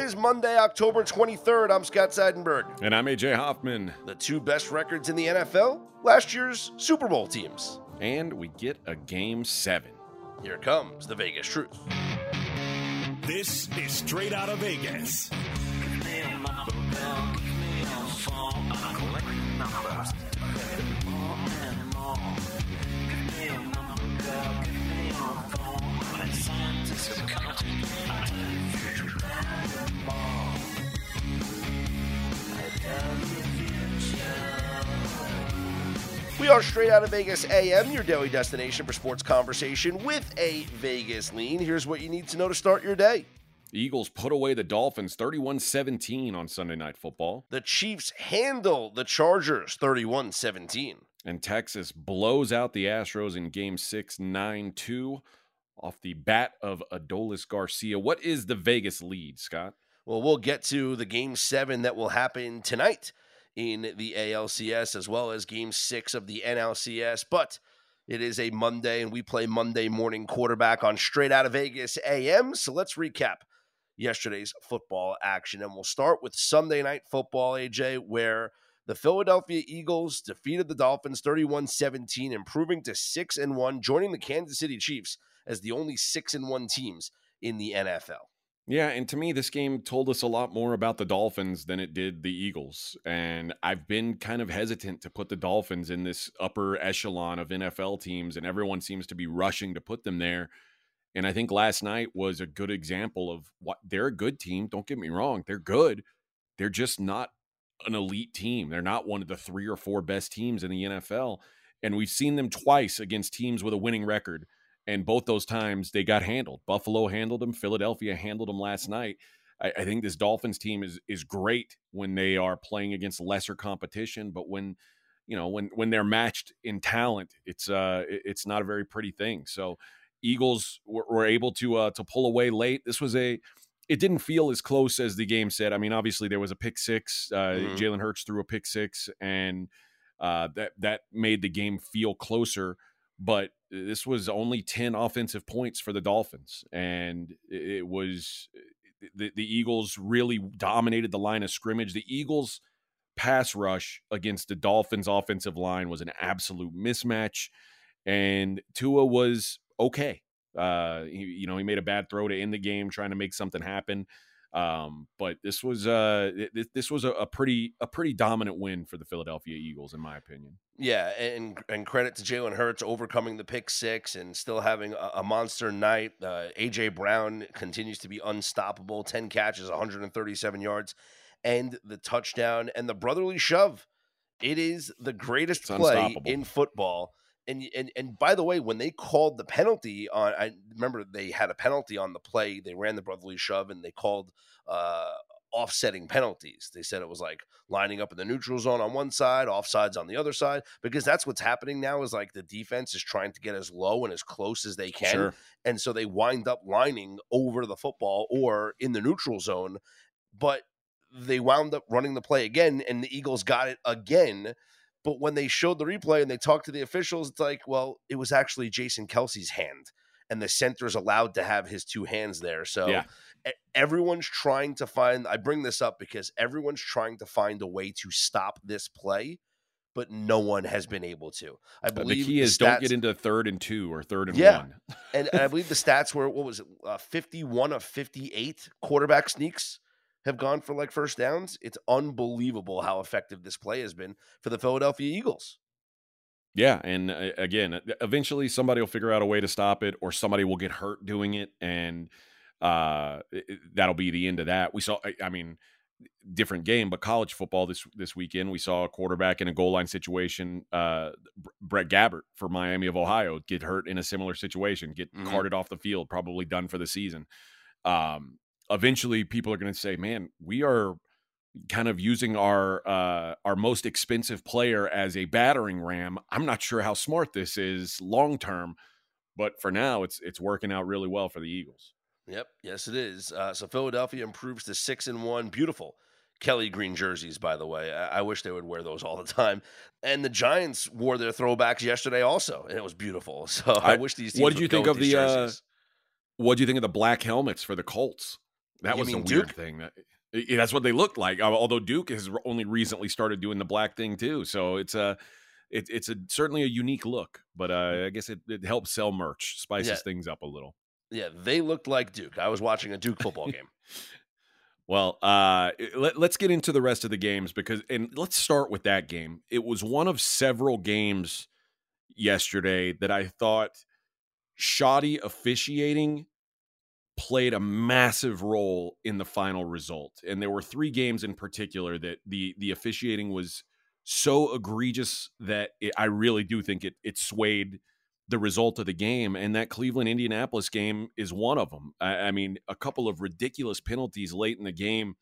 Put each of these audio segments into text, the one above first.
It is Monday, October 23rd. I'm Scott Seidenberg. And I'm AJ Hoffman. The two best records in the NFL, last year's Super Bowl teams. And we get a game seven. Here comes the Vegas Truth. This is straight out of Vegas. We are straight out of Vegas AM, your daily destination for sports conversation with a Vegas lean. Here's what you need to know to start your day. Eagles put away the Dolphins 31 17 on Sunday Night Football. The Chiefs handle the Chargers 31 17. And Texas blows out the Astros in game six, 9 2 off the bat of Adolis Garcia. What is the Vegas lead, Scott? Well, we'll get to the game seven that will happen tonight in the ALCS as well as game six of the NLCS. But it is a Monday and we play Monday morning quarterback on straight out of Vegas AM. So let's recap yesterday's football action. And we'll start with Sunday night football, AJ, where the Philadelphia Eagles defeated the Dolphins 31 17, improving to 6 and 1, joining the Kansas City Chiefs as the only 6 and 1 teams in the NFL. Yeah, and to me, this game told us a lot more about the Dolphins than it did the Eagles. And I've been kind of hesitant to put the Dolphins in this upper echelon of NFL teams, and everyone seems to be rushing to put them there. And I think last night was a good example of what they're a good team. Don't get me wrong, they're good. They're just not an elite team. They're not one of the three or four best teams in the NFL. And we've seen them twice against teams with a winning record and both those times they got handled. Buffalo handled them. Philadelphia handled them last night. I, I, think this Dolphins team is is great when they are playing against lesser competition, but when you know when when they're matched in talent, it's uh it's not a very pretty thing. So Eagles were, were able to uh, to pull away late. This was a it didn't feel as close as the game said. I mean, obviously there was a pick six. Uh, mm-hmm. Jalen Hurts threw a pick six, and uh, that that made the game feel closer but this was only 10 offensive points for the Dolphins. And it was the, the Eagles really dominated the line of scrimmage. The Eagles' pass rush against the Dolphins' offensive line was an absolute mismatch. And Tua was okay. Uh, he, you know, he made a bad throw to end the game, trying to make something happen. Um, but this was uh this, this was a, a, pretty a pretty dominant win for the Philadelphia Eagles, in my opinion. Yeah, and and credit to Jalen Hurts overcoming the pick six and still having a, a monster night. Uh, AJ Brown continues to be unstoppable. Ten catches, 137 yards, and the touchdown and the brotherly shove. It is the greatest it's play in football and and and by the way, when they called the penalty on, I remember they had a penalty on the play. They ran the brotherly shove, and they called uh, offsetting penalties. They said it was like lining up in the neutral zone on one side, offsides on the other side, because that's what's happening now. Is like the defense is trying to get as low and as close as they can, sure. and so they wind up lining over the football or in the neutral zone, but they wound up running the play again, and the Eagles got it again but when they showed the replay and they talked to the officials, it's like, well, it was actually Jason Kelce's hand, and the center is allowed to have his two hands there. So yeah. everyone's trying to find. I bring this up because everyone's trying to find a way to stop this play, but no one has been able to. I believe the key is stats, don't get into third and two or third and yeah. one. and, and I believe the stats were what was it, uh, fifty-one of fifty-eight quarterback sneaks have gone for like first downs. It's unbelievable how effective this play has been for the Philadelphia Eagles. Yeah, and uh, again, eventually somebody will figure out a way to stop it, or somebody will get hurt doing it, and uh, that'll be the end of that. We saw, I mean, different game, but college football this this weekend, we saw a quarterback in a goal line situation. Uh, Brett Gabbert for Miami of Ohio get hurt in a similar situation, get mm-hmm. carted off the field, probably done for the season. Um, eventually people are going to say, man, we are kind of using our uh, our most expensive player as a battering ram. I'm not sure how smart this is long term, but for now, it's it's working out really well for the Eagles. Yep, yes, it is. Uh, so Philadelphia improves to six and one. Beautiful. Kelly green jerseys, by the way. I-, I wish they would wear those all the time. And the Giants wore their throwbacks yesterday also, and it was beautiful. So I, I wish these. what did you think of the? Uh, what do you think of the black helmets for the Colts? That You was a weird Duke? thing. That that's what they looked like. Although Duke has only recently started doing the black thing too, so it's a it, it's a certainly a unique look. But uh, I guess it, it helps sell merch, spices Yeah. things up a little. Yeah, they looked like Duke. I was watching a Duke football game. Well, uh, let, let's get into the rest of the games because, and let's start with that game. It was one of several games yesterday that I thought shoddy officiating played a massive role in the final result. And there were three games in particular that the the officiating was so egregious that it, I really do think it it swayed the result of the game. And that Cleveland Indianapolis game is one of them. I, I mean, a couple of ridiculous penalties late in the game.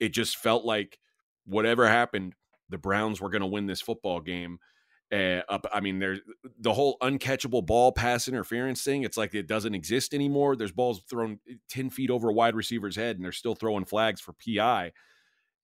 It just felt like whatever happened, the Browns were going to win this football game. Uh, up, I mean, there's the whole uncatchable ball pass interference thing. It's like it doesn't exist anymore. There's balls thrown ten feet over a wide receiver's head, and they're still throwing flags for PI.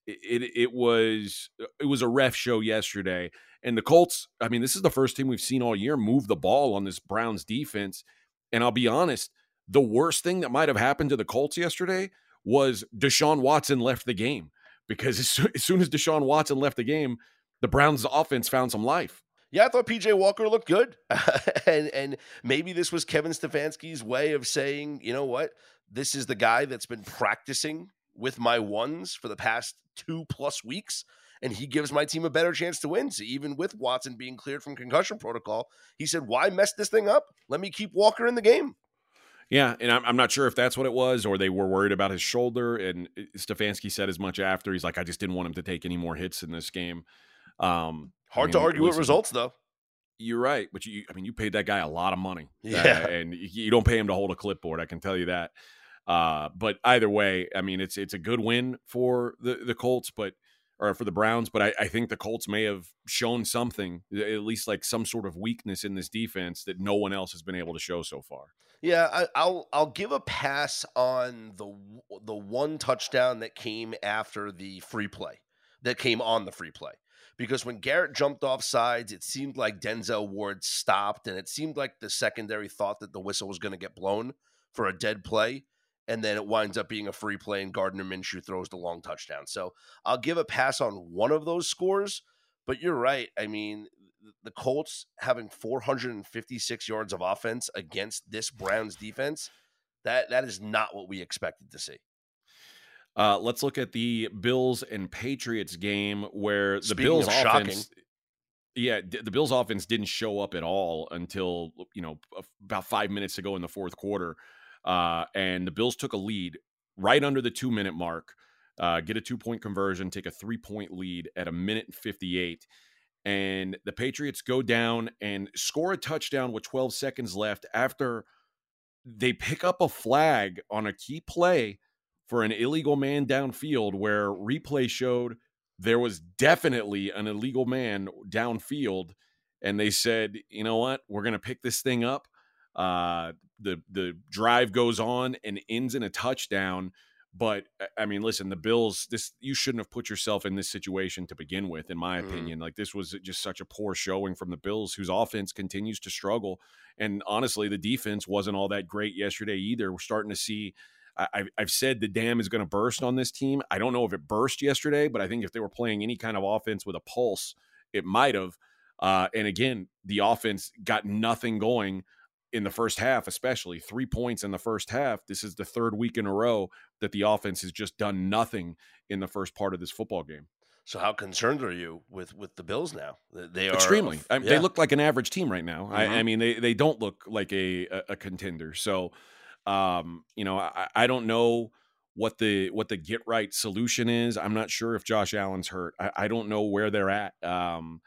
It, it it was it was a ref show yesterday, and the Colts. I mean, this is the first team we've seen all year move the ball on this Browns defense. And I'll be honest, the worst thing that might have happened to the Colts yesterday was Deshaun Watson left the game because as soon as Deshaun Watson left the game, the Browns' offense found some life. Yeah, I thought PJ Walker looked good. and and maybe this was Kevin Stefanski's way of saying, you know what? This is the guy that's been practicing with my ones for the past two plus weeks. And he gives my team a better chance to win. So even with Watson being cleared from concussion protocol, he said, Why mess this thing up? Let me keep Walker in the game. Yeah, and I'm, I'm not sure if that's what it was, or they were worried about his shoulder. And uh, Stefanski said as much after. He's like, I just didn't want him to take any more hits in this game. Um, I Hard to argue with results, though. You're right, but you, I mean, you paid that guy a lot of money, Uh, Yeah. and you, you don't pay him to hold a clipboard. I can tell you that. Uh, but either way, I mean, it's it's a good win for the the Colts, but or for the Browns. But I, I think the Colts may have shown something, at least like some sort of weakness in this defense that no one else has been able to show so far. Yeah, I, I'll I'll give a pass on the the one touchdown that came after the free play, that came on the free play, because when Garrett jumped off sides, it seemed like Denzel Ward stopped, and it seemed like the secondary thought that the whistle was going to get blown for a dead play, and then it winds up being a free play, and Gardner Minshew throws the long touchdown. So I'll give a pass on one of those scores, but you're right. I mean, the Colts having 456 yards of offense against this Browns defense, that that is not what we expected to see. Uh, let's look at the Bills and Patriots game where the Speaking Bills of shocking. offense. Yeah, the Bills offense didn't show up at all until you know about five minutes to go in the fourth quarter, uh, and the Bills took a lead right under the two minute mark, uh, get a two point conversion, take a three point lead at a minute and fifty eight, and the Patriots go down and score a touchdown with twelve seconds left after they pick up a flag on a key play for an illegal man downfield where replay showed there was definitely an illegal man downfield and they said you know what? We're going to pick this thing up. Uh the the drive goes on and ends in a touchdown but uh, i mean listen the bills this you shouldn't have put yourself in this situation to begin with in my Mhm. opinion. Like this was just such a poor showing from the bills whose offense continues to struggle and honestly the defense wasn't all that great yesterday either. We're starting to see I- I've, I've said the dam is going to burst on this team. I don't know if it burst yesterday, but I think if they were playing any kind of offense with a pulse, it might have. Uh, and again, the offense got nothing going in the first half, especially three points in the first half. This is the third week in a row that the offense has just done nothing in the first part of this football game. So how concerned are you with with the Bills now? They- are Extremely. I, They look like an average team right now. I, I Mhm. mean, they, they don't look like a, a, a contender. So, um, you know, I, I don't know what the what the get right solution is. I'm not sure if Josh Allen's hurt. I, I don't know where they're at. Um,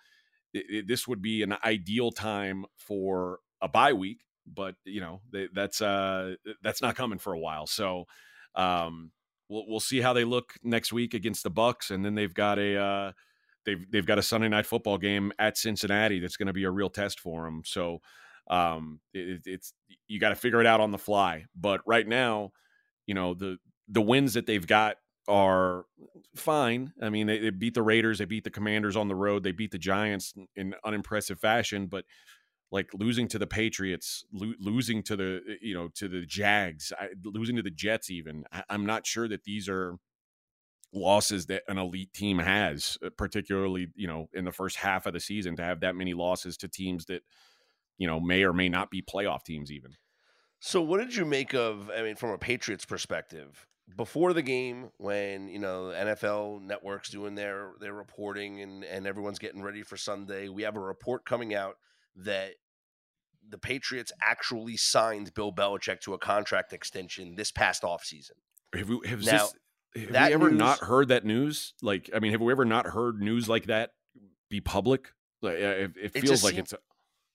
it, it- this would be an ideal time for a bye week, but you know they, that's uh that's not coming for a while. So, um, we'll we'll see how they look next week against the Bucs, and then they've got a uh, they've they've got a Sunday night football game at Cincinnati that's going to be a real test for them. So um, it, it's you got to figure it out on the fly. But right now, you know the the wins that they've got are fine. I mean, they, they beat the Raiders, they beat the Commanders on the road, they beat the Giants in, unimpressive fashion. But like losing to the Patriots, lo- losing to the eh, you know to the Jags, I, losing to the Jets. Even I, I'm not sure that these are losses that an elite team has, uh, particularly you know in the first half of the season to have that many losses to teams that you know may or may not be playoff teams even. So, what did you make of? I mean, from a Patriots perspective, before the game, when you know NFL networks doing their their reporting and and everyone's getting ready for Sunday, we have a report coming out that the Patriots actually signed Bill Belichick to a contract extension this past offseason. Have we have Now, this, have we ever news- not heard that news? Like, I mean, have we ever not heard news like that be public? Like, uh, it, it feels like it's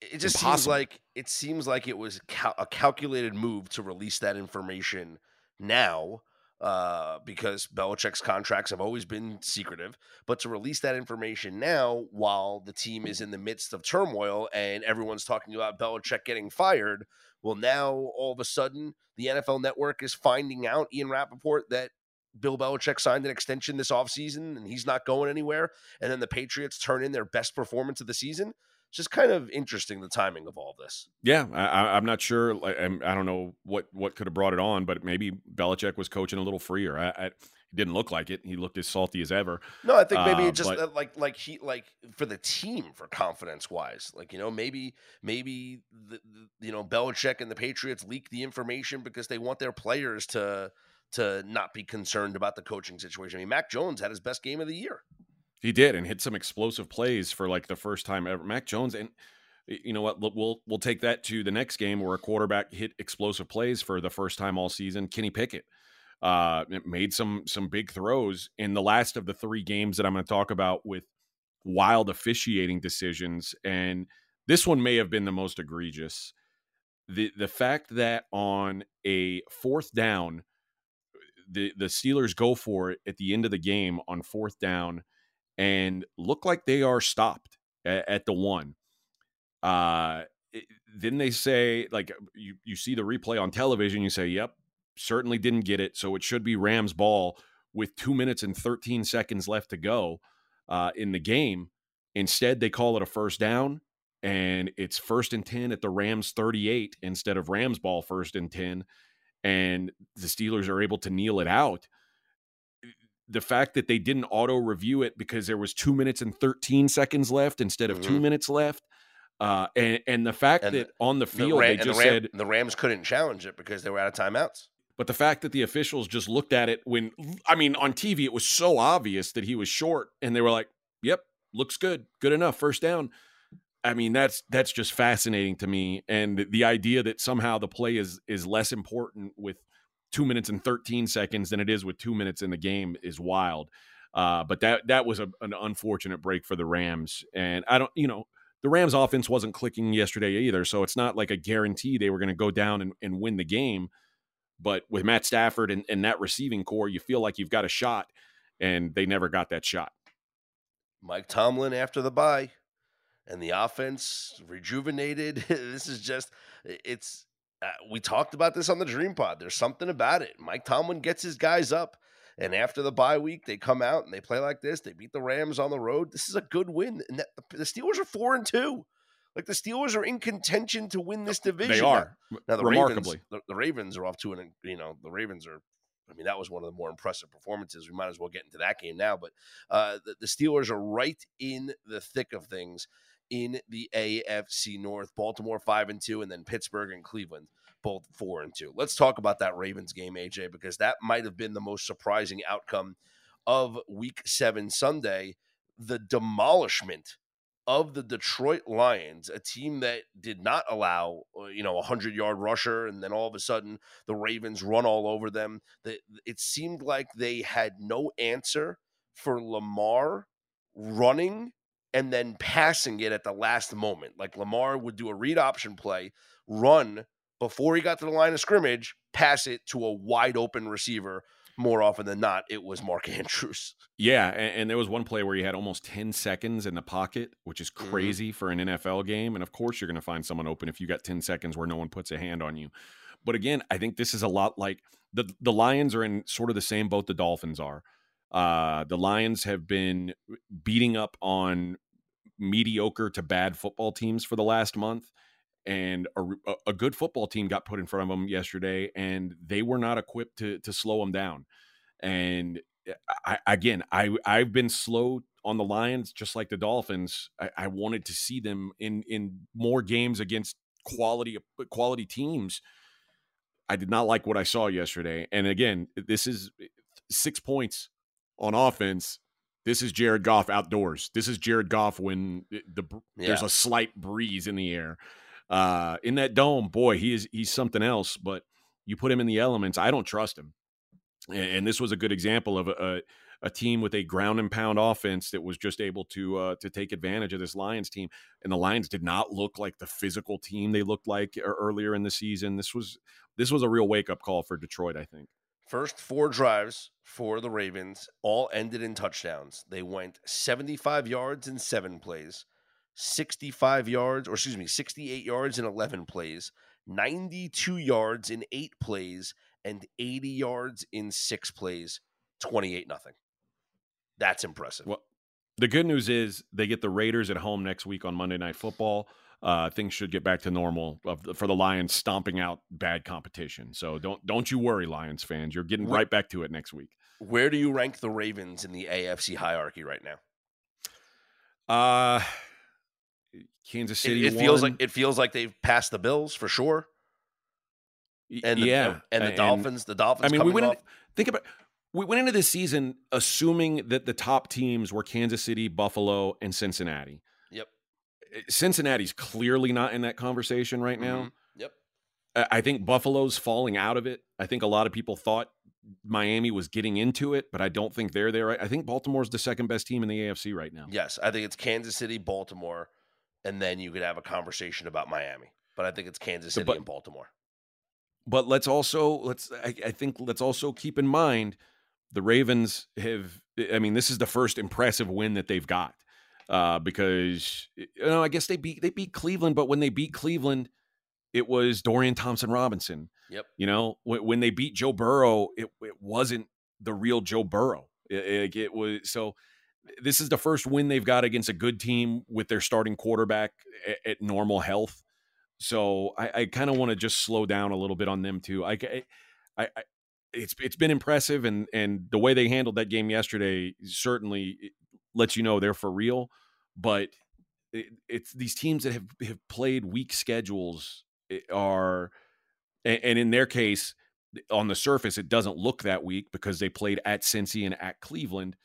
It just seems like it seems like it was cal- a calculated move to release that information now, uh, because Belichick's contracts have always been secretive. But to release that information now, while the team is in the midst of turmoil and everyone's talking about Belichick getting fired, well, now all of a sudden the NFL Network is finding out Ian Rapoport that. Bill Belichick signed an extension this offseason and he's not going anywhere. And then the Patriots turn in their best performance of the season. It's just kind of interesting the timing of all this. Yeah, I, I- I'm not sure. I'm, I don't know what what could have brought it on, but maybe Belichick was coaching a little freer. I, I, didn't look like it. He looked as salty as ever. No, I think maybe Uh, it just but- uh, like like he like for the team for confidence wise, like you know maybe maybe the, the, you know Belichick and the Patriots leak the information because they want their players to to not be concerned about the coaching situation. I mean, Mac Jones had his best game of the year. He did and hit some explosive plays for like the first time ever. Mac Jones and you know what? We'll we'll take that to the next game where a quarterback hit explosive plays for the first time all season. Kenny Pickett uh, made some some big throws in the last of the three games that I'm going to talk about with wild officiating decisions, and this one may have been the most egregious. the The fact that on a fourth down, the the Steelers go for it at the end of the game on fourth down and look like they are stopped at, at the one. Uh, it- then they say like you you see the replay on television, you say, "Yep, certainly didn't get it." So it should be Rams ball with two minutes and thirteen seconds left to go uh, in the game. Instead, they call it a first down, and it's first and ten at the Rams thirty-eight instead of Rams ball first and ten, and the Steelers are able to kneel it out the fact that they didn't auto review it because there was two minutes and 13 seconds left instead of 2 Mhm. minutes left. Uh, and, and the fact And that on the The field, they just the, Ram- said, the Rams couldn't challenge it because they were out of timeouts. but the fact that the officials just looked at it when, I mean, on TV, it was so obvious that he was short and they were like, yep, looks good, good enough, first down. I mean, that's that's just fascinating to me. And the idea that somehow the play is is less important with two minutes and 13 seconds than it is with two minutes in the game is wild. Uh, but that that was a, an unfortunate break for the Rams. And I don't, you know, the Rams offense wasn't clicking yesterday either. So it's not like a guarantee they were going to go down and, and win the game. But with Matt Stafford and, and that receiving corps, you feel like you've got a shot. And they never got that shot. Mike Tomlin after the bye and the offense rejuvenated. this is just it's uh, we talked about this on the Dream Pod. There's something about it. Mike Tomlin gets his guys up and after the bye week they come out and they play like this. They beat the Rams on the road. This is a good win. And that, the Steelers are 4 and 2. Like the Steelers are in contention to win this division. They now. are Now the remarkably. Ravens, the, the Ravens are off to an you know the Ravens are. I mean that was one of the more impressive performances. We might as well get into that game now, but uh, the, the Steelers are right in the thick of things in the AFC North. Baltimore five and two, and then Pittsburgh and Cleveland both four and two. Let's talk about that Ravens game, AJ, because that might have been the most surprising outcome of Week Seven Sunday. The demolishment of the Detroit Lions, a team that did not allow, uh, you know, a hundred yard rusher, and then all of a sudden the Ravens run all over them. The, it seemed like they had no answer for Lamar running and then passing it at the last moment. Like Lamar would do a read option play, run before he got to the line of scrimmage, pass it to a wide open receiver. More often than not, it was Mark Andrews. Yeah, and, and there was one play where he had almost 10 seconds in the pocket, which is Mhm. crazy for an NFL game. And of course, you're going to find someone open if you got 10 seconds where no one puts a hand on you. But again, I think this is a lot like the the Lions are in sort of the same boat the Dolphins are. Uh, the Lions have been beating up on mediocre to bad football teams for the last month, and a, a, good football team got put in front of them yesterday, and they were not equipped to to slow them down. And eh, I, again, I I've been slow on the Lions, just like the Dolphins. I, I wanted to see them in in more games against quality quality teams. I did not like what I saw yesterday. And again, this is eh, six points on offense. This is Jared Goff outdoors. This is Jared Goff when the yeah. there's a slight breeze in the air. Uh, in that dome, boy, he is he's something else. But you put him in the elements, I don't trust him. And, and this was a good example of a, a a team with a ground and pound offense that was just able to uh, to take advantage of this Lions team. And the Lions did not look like the physical team they looked like earlier in the season. This was this was a real wake up call for Detroit, I think. First four drives for the Ravens all ended in touchdowns. They went 75 yards in seven plays, 65 yards, or excuse me, 68 yards in 11 plays, 92 yards in eight plays, and 80 yards in six plays, 28 nothing. That's impressive. Well, the good news is they get the Raiders at home next week on Monday Night Football. Uh, things should get back to normal for the Lions stomping out bad competition. So don't don't you worry, Lions fans. You're getting right back to it next week. Where do you rank the Ravens in the AFC hierarchy right now? Uh Kansas City. It, it feels like it feels like they've passed the Bills for sure. And the, yeah, and the and, Dolphins. The Dolphins. I mean, we went. In, think about we went into this season assuming that the top teams were Kansas City, Buffalo, and Cincinnati. Eh, Cincinnati's clearly not in that conversation right now. Mm-hmm. Yep. I think Buffalo's falling out of it. I think a lot of people thought Miami was getting into it, but I don't think they're there. I think Baltimore's the second best team in the AFC right now. Yes, I think it's Kansas City, Baltimore, and then you could have a conversation about Miami. But I think it's Kansas City but, and Baltimore. But let's also let's I, I think let's also keep in mind the Ravens have, I mean, this is the first impressive win that they've got uh, because you know I guess they beat they beat Cleveland, but when they beat Cleveland, it was Dorian Thompson Robinson. Yep. You know when, when they beat Joe Burrow, it it wasn't the real Joe Burrow. It, it, was so. This is the first win they've got against a good team with their starting quarterback at, at normal health. So I, I kind of want to just slow down a little bit on them too. I, I, I it's it's been impressive, and and the way they handled that game yesterday certainly lets you know they're for real. But it, it's these teams that have have played weak schedules are, and, and in their case, on the surface, it doesn't look that weak because they played at Cincy and at Cleveland.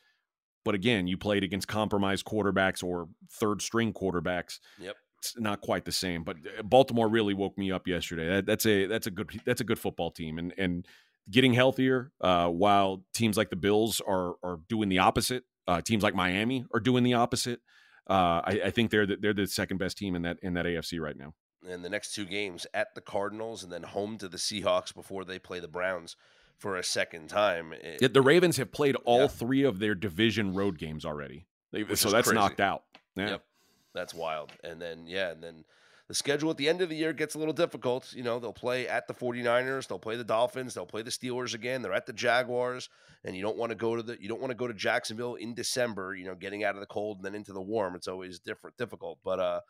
But again, you played against compromised quarterbacks or third string quarterbacks. Yep. It's not quite the same. But eh, Baltimore really woke me up yesterday. That, that's a that's a good that's a good football team. And and getting healthier, uh, while teams like the Bills are are doing the opposite. Uh, teams like Miami are doing the opposite. Uh, I, I, think they're the, they're the second best team in that in that AFC right now. And the next two games at the Cardinals and then home to the Seahawks before they play the Browns for a second time. It, yeah, the Ravens have played all yeah. three of their division road games already, they, so that's crazy. knocked out. Yeah. Yep, that's wild. And then yeah, and then the schedule at the end of the year gets a little difficult. You know, they'll play at the 49ers, they'll play the Dolphins, they'll play the Steelers again. They're at the Jaguars, and you don't want to go to the you don't want to go to Jacksonville in December, you know, getting out of the cold and then into the warm. It's always different difficult. But uh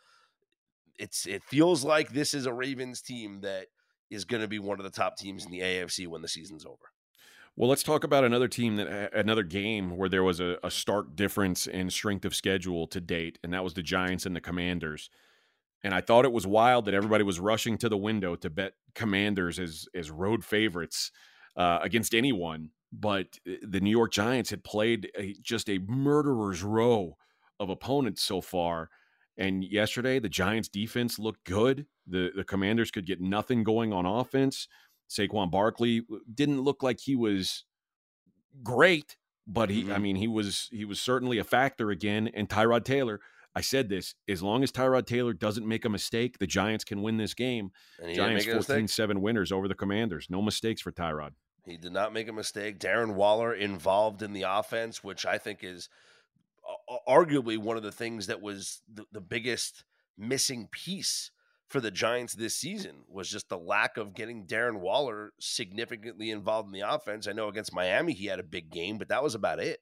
it's it feels like this is a Ravens team that is going to be one of the top teams in the AFC when the season's over. Well, let's talk about another team that another game where there was a, a stark difference in strength of schedule to date, and that was the Giants and the Commanders. And I thought it was wild that everybody was rushing to the window to bet Commanders as as road favorites uh, against anyone. But uh, the New York Giants had played a, just a murderer's row of opponents so far. And yesterday, the Giants' defense looked good. The the Commanders could get nothing going on offense. Saquon Barkley uh, didn't look like he was great, but he, mm-hmm. I mean, he was he was certainly a factor again. And Tyrod Taylor I said this as long as Tyrod Taylor doesn't make a mistake, the Giants can win this game. Giants 14 7 winners over the Commanders. No mistakes for Tyrod. He did not make a mistake. Darren Waller involved in the offense, which I think is arguably one of the things that was the, the biggest missing piece for the Giants this season was just the lack of getting Darren Waller significantly involved in the offense. I know against Miami he had a big game, but that was about it.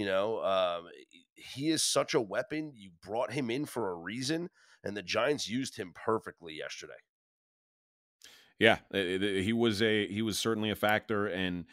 You know, um, he is such a weapon. You brought him in for a reason. and the Giants used him perfectly yesterday. Yeah, he was a he was certainly a factor, and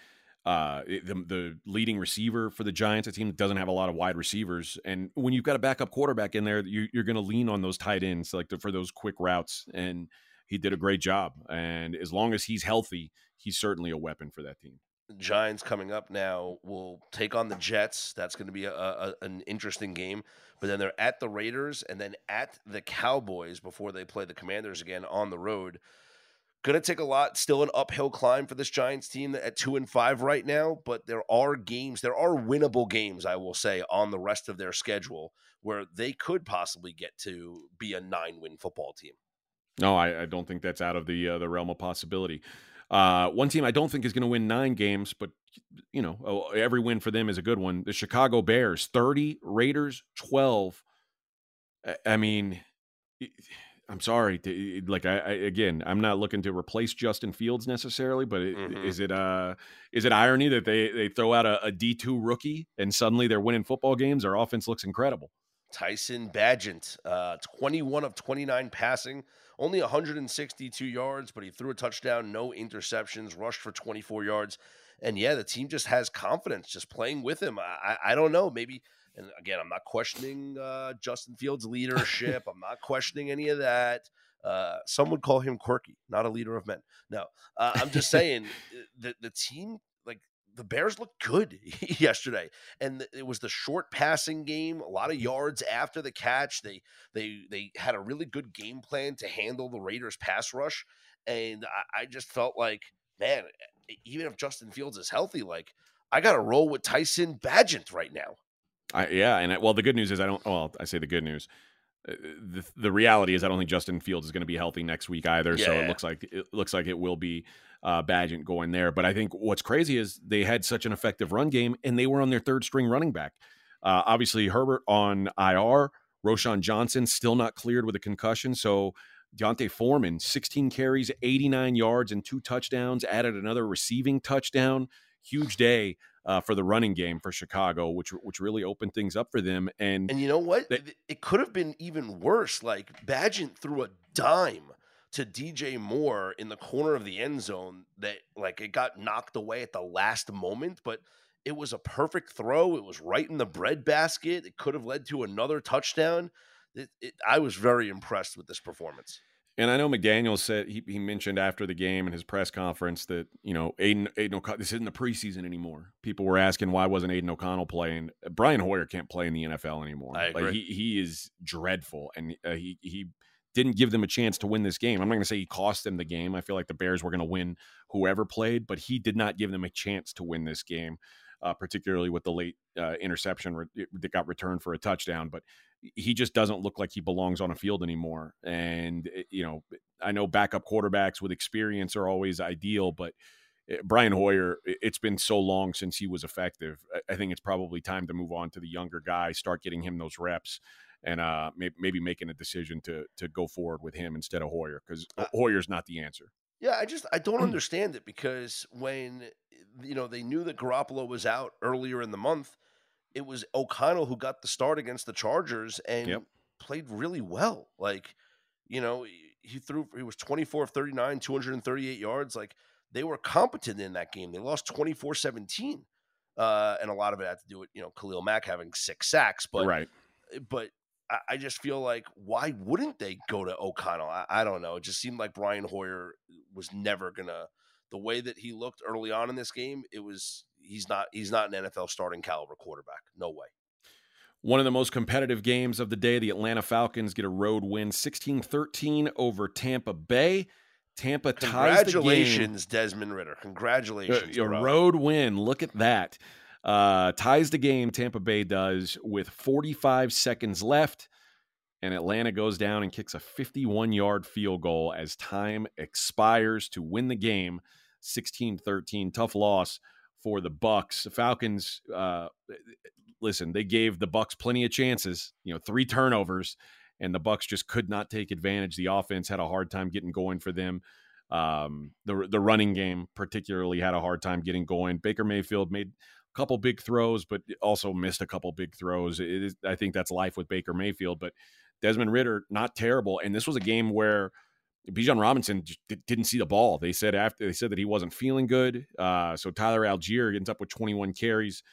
uh, the the leading receiver for the Giants, a team that doesn't have a lot of wide receivers, and when you've got a backup quarterback in there, you, are going to lean on those tight ends like the, for those quick routes, and he did a great job. And as long as he's healthy, he's certainly a weapon for that team. Giants coming up now will take on the Jets. That's going to be a, a, an interesting game. But then they're at the Raiders and then at the Cowboys before they play the Commanders again on the road. Going to take a lot, still an uphill climb for this Giants team at two and five right now. But there are games, there are winnable games, I will say, on the rest of their schedule where they could possibly get to be a nine win football team. No, I, I, don't think that's out of the uh, the realm of possibility. Uh, one team I don't think is going to win nine games, but you know oh, every win for them is a good one. The Chicago Bears, thirty, Raiders, twelve. I mean, I'm sorry. To, like I, I, again, I'm not looking to replace Justin Fields necessarily, but it, mm-hmm. is it uh is it irony that they they throw out a a D2 rookie and suddenly they're winning football games? Our offense looks incredible. Tyson Bagent, uh, 21 of 29 passing, only 162 yards, but he threw a touchdown, no interceptions, rushed for 24 yards. And yeah, the team just has confidence just playing with him. I, I don't know. Maybe, and again, I'm not questioning uh, Justin Fields' leadership. I'm not questioning any of that. Uh, some would call him quirky, not a leader of men. No, uh, I'm just saying the the team the Bears looked good yesterday, and it was the short passing game. A lot of mm-hmm. yards after the catch. They they they had a really good game plan to handle the Raiders' pass rush, and I, I just felt like, man, even if Justin Fields is healthy, like I got to roll with Tyson Bagent right now. I, yeah, and I, well, the good news is I don't. Well, I say the good news. Uh, the, the reality is I don't think Justin Fields is going to be healthy next week either. Yeah. So it looks like it looks like it will be uh, Bagent going there. But I think what's crazy is they had such an effective run game and they were on their third string running back. Uh, obviously, Herbert on IR, Roschon Johnson still not cleared with a concussion. So D'Onta Foreman, 16 carries, 89 yards, and two touchdowns, added another receiving touchdown. Huge day uh, for the running game for Chicago, which which really opened things up for them. And and you know what? They, it could have been even worse. Like Bagent threw a dime to DJ Moore in the corner of the end zone that like it got knocked away at the last moment, but it was a perfect throw. It was right in the bread basket. It could have led to another touchdown. It, it, I was very impressed with this performance. And I know McDaniel said he, he mentioned after the game in his press conference that you know Aidan Aidan O'Connell this isn't the preseason anymore. People were asking why wasn't Aidan O'Connell playing. Brian Hoyer can't play in the NFL anymore. Like he he is dreadful, and uh, he he didn't give them a chance to win this game. I'm not going to say he cost them the game. I feel like the Bears were going to win whoever played, but he did not give them a chance to win this game, uh, particularly with the late uh, interception re- that got returned for a touchdown. But he just doesn't look like he belongs on a field anymore. And, eh, you know, I know backup quarterbacks with experience are always ideal, but eh, Brian Hoyer, it's been so long since he was effective. I think it's probably time to move on to the younger guy, start getting him those reps and uh, maybe, maybe making a decision to to go forward with him instead of Hoyer because uh, Hoyer's not the answer. Yeah, I just I don't understand it because when you know they knew that Garoppolo was out earlier in the month, it was O'Connell who got the start against the Chargers and yep. played really well. Like, you know, he threw he was 24 of 39, 238 yards. Like they were competent in that game. They lost 24-17. Uh, and a lot of it had to do with, you know, Khalil Mack having six sacks, but right. But I, just feel like why wouldn't they go to O'Connell? I, I don't know. It just seemed like Brian Hoyer uh, was never gonna. The way that he looked early on in this game, it was he's not he's not an NFL starting caliber quarterback. No way. One of the most competitive games of the day, the Atlanta Falcons get a road win 16-13 over Tampa Bay. Tampa ties the game. Congratulations, Desmond Ridder. Uh, congratulations. A, a road win. Look at that. Uh, ties the game, Tampa Bay does, with 45 seconds left. And Atlanta goes down and kicks a 51 yard field goal as time expires to win the game 16 13. Tough loss for the Bucs. The Falcons, uh, listen, they gave the Bucs plenty of chances, you know, three turnovers, and the Bucs just could not take advantage. The offense had a hard time getting going for them. Um, the the running game particularly had a hard time getting going. Baker Mayfield made couple big throws, but also missed a couple big throws. I think that's life with Baker Mayfield. But Desmond Ridder, not terrible. And this was a game where Bijan Robinson didn't see the ball. They said after they said that he wasn't feeling good. Uh, so Tyler Allgeier ends up with 21 carries.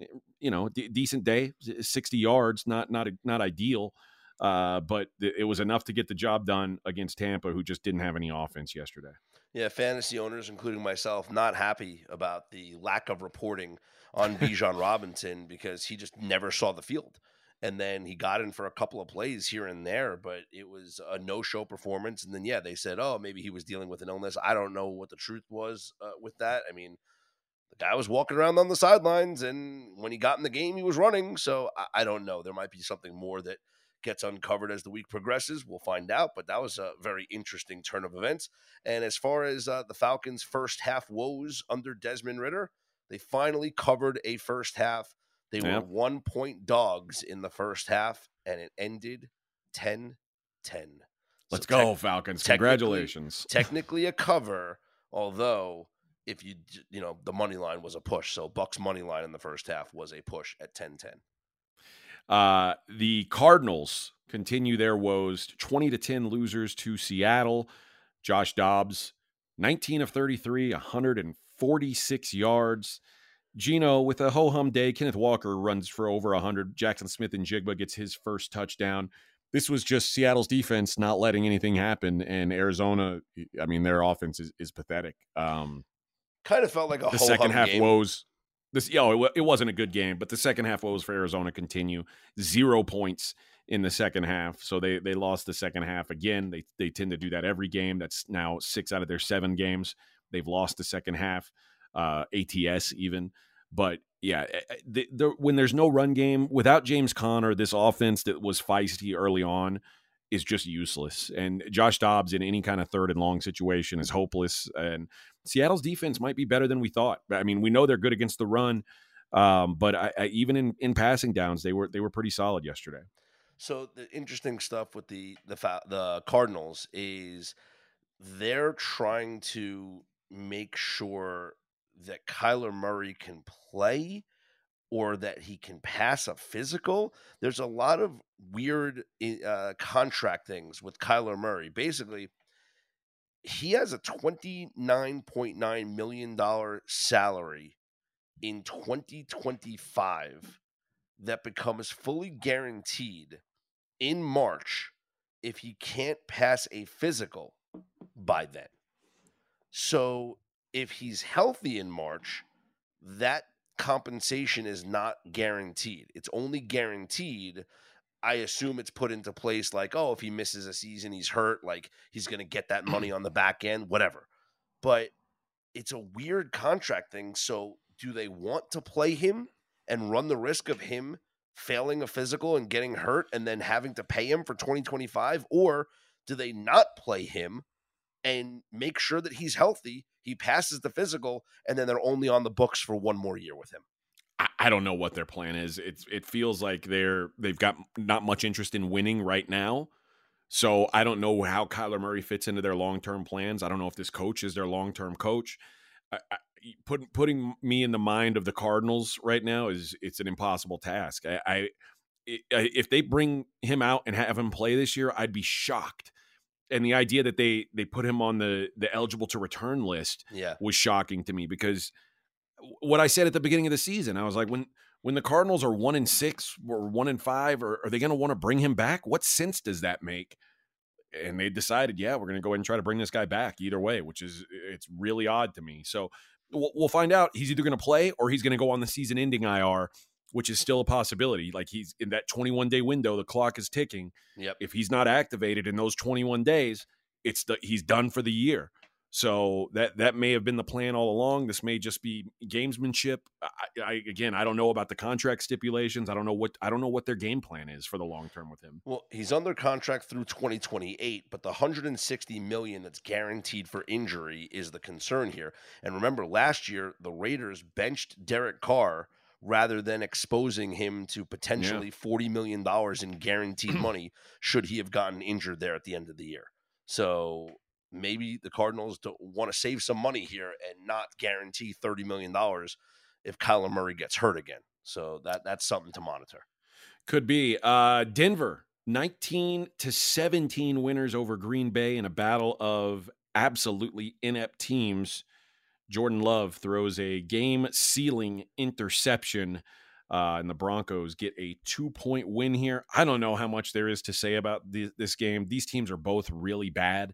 Eh, you know, d- decent day, 60 yards, not not not ideal, uh, but th- it was enough to get the job done against Tampa, who just didn't have any offense yesterday. Yeah, fantasy owners, including myself, not happy about the lack of reporting on Bijan Robinson because he just never saw the field and then he got in for a couple of plays here and there, but it was a no-show performance. And then yeah, they said, oh, maybe he was dealing with an illness. I don't know what the truth was uh, with that. I mean, the guy was walking around on the sidelines, and when he got in the game, he was running. So I, I don't know. There might be something more that gets uncovered as the week progresses. We'll find out. But that was a very interesting turn of events. And as far as uh, the Falcons' first half woes under Desmond Ridder, they finally covered a first half they were one point dogs in the first half, and it ended 10 10. Let's so go, te- Falcons. Congratulations. Technically, technically a cover, although if you you know the money line was a push so bucs money line in the first half was a push at 10-10 uh, the cardinals continue their woes 20 to 10 losers to seattle josh dobbs 19 of 33 146 yards Gino with a ho hum day. Kenneth Walker runs for over 100. Jackson Smith-Njigba gets his first touchdown. This was just Seattle's defense not letting anything happen. And Arizona, I mean, their offense is, is pathetic. Um, kind of felt like a the second half game. woes. This, you know, it, it wasn't a good game, but the second half woes for Arizona continue. Zero points in the second half. So they they lost the second half again. They they tend to do that every game. That's now six out of their seven games. They've lost the second half uh, ATS even. But yeah, eh, eh, the, the, when there's no run game without James Conner, this offense that was feisty early on is just useless. And Josh Dobbs in any kind of third and long situation is hopeless. And Seattle's defense might be better than we thought. I mean, we know they're good against the run, um, but I, I, even in, in passing downs, they were they were pretty solid yesterday. So the interesting stuff with the the the Cardinals is they're trying to make sure that Kyler Murray can play or that he can pass a physical. There's a lot of weird uh, contract things with Kyler Murray. Basically, he has a $29.9 million salary in 2025 that becomes fully guaranteed in March if he can't pass a physical by then. So if he's healthy in March, that compensation is not guaranteed. It's only guaranteed. I assume it's put into place like, oh, if he misses a season, he's hurt, like he's going to get that money on the back end, whatever. But it's a weird contract thing. So, do they want to play him and run the risk of him failing a physical and getting hurt and then having to pay him for 2025? Or do they not play him and make sure that he's healthy he passes the physical, and then they're only on the books for one more year with him. I don't know what their plan is. It it feels like they're they've got not much interest in winning right now. So I don't know how Kyler Murray fits into their long term plans. I don't know if this coach is their long term coach. I, I, put, putting me in the mind of the Cardinals right now is it's an impossible task. I, I if they bring him out and have him play this year, I'd be shocked and the idea that they they put him on the the eligible to return list yeah. was shocking to me because what I said at the beginning of the season, I was like, when when the Cardinals are one in six or one in five, or are they going to want to bring him back? What sense does that make? And they decided, yeah, we're going to go ahead and try to bring this guy back either way, which is it's really odd to me. So we'll find out. He's either going to play or he's going to go on the season-ending IR which is still a possibility. Like he's in that 21 day window, the clock is ticking. Yep. If he's not activated in those 21 days, it's the he's done for the year. So that that may have been the plan all along. This may just be gamesmanship. I, I, again, I don't know about the contract stipulations. I don't know what I don't know what their game plan is for the long term with him. Well, he's under contract through 2028, but the 160 million that's guaranteed for injury is the concern here. And remember, last year the Raiders benched Derek Carr rather than exposing him to potentially yeah. $40 million in guaranteed money should he have gotten injured there at the end of the year. So maybe the Cardinals want to save some money here and not guarantee $30 million if Kyler Murray gets hurt again. So that that's something to monitor. Could be. Uh, Denver 19 to 17 winners over Green Bay in a battle of absolutely inept teams. Jordan Love throws a game sealing interception, uh, and the Broncos get a two point win here. I don't know how much there is to say about this game. These teams are both really bad.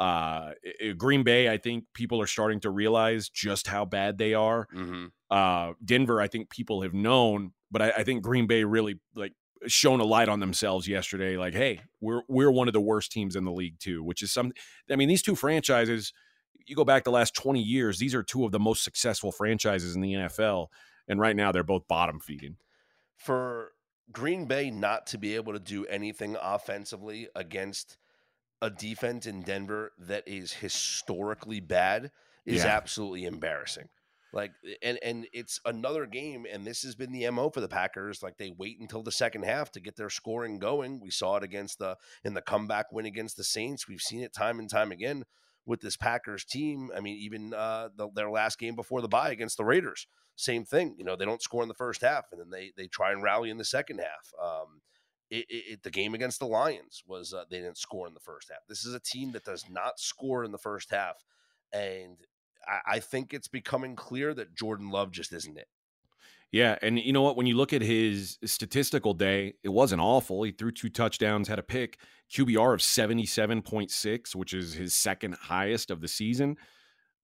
Uh, Green Bay, I think people are starting to realize just how bad they are. Mm-hmm. Uh, Denver, I think people have known, but I, I think Green Bay really like shone a light on themselves yesterday. Like, hey, we're we're one of the worst teams in the league too, which is some. I mean, these two franchises. You go back the last twenty years; these are two of the most successful franchises in the NFL, and right now they're both bottom feeding. For Green Bay not to be able to do anything offensively against a defense in Denver that is historically bad is yeah. absolutely embarrassing. Like and and it's another game, and this has been the mo for the Packers. Like they wait until the second half to get their scoring going. We saw it against the in the comeback win against the Saints. We've seen it time and time again with this Packers team. I mean, even uh, the, their last game before the bye against the Raiders, same thing. You know, they don't score in the first half, and then they they try and rally in the second half. Um, it, it, the game against the Lions was uh, they didn't score in the first half. This is a team that does not score in the first half, and I, I think it's becoming clear that Jordan Love just isn't it. Yeah, and you know what? When you look at his statistical day, it wasn't awful. He threw two touchdowns, had a pick, QBR of seventy seven point six, which is his second highest of the season,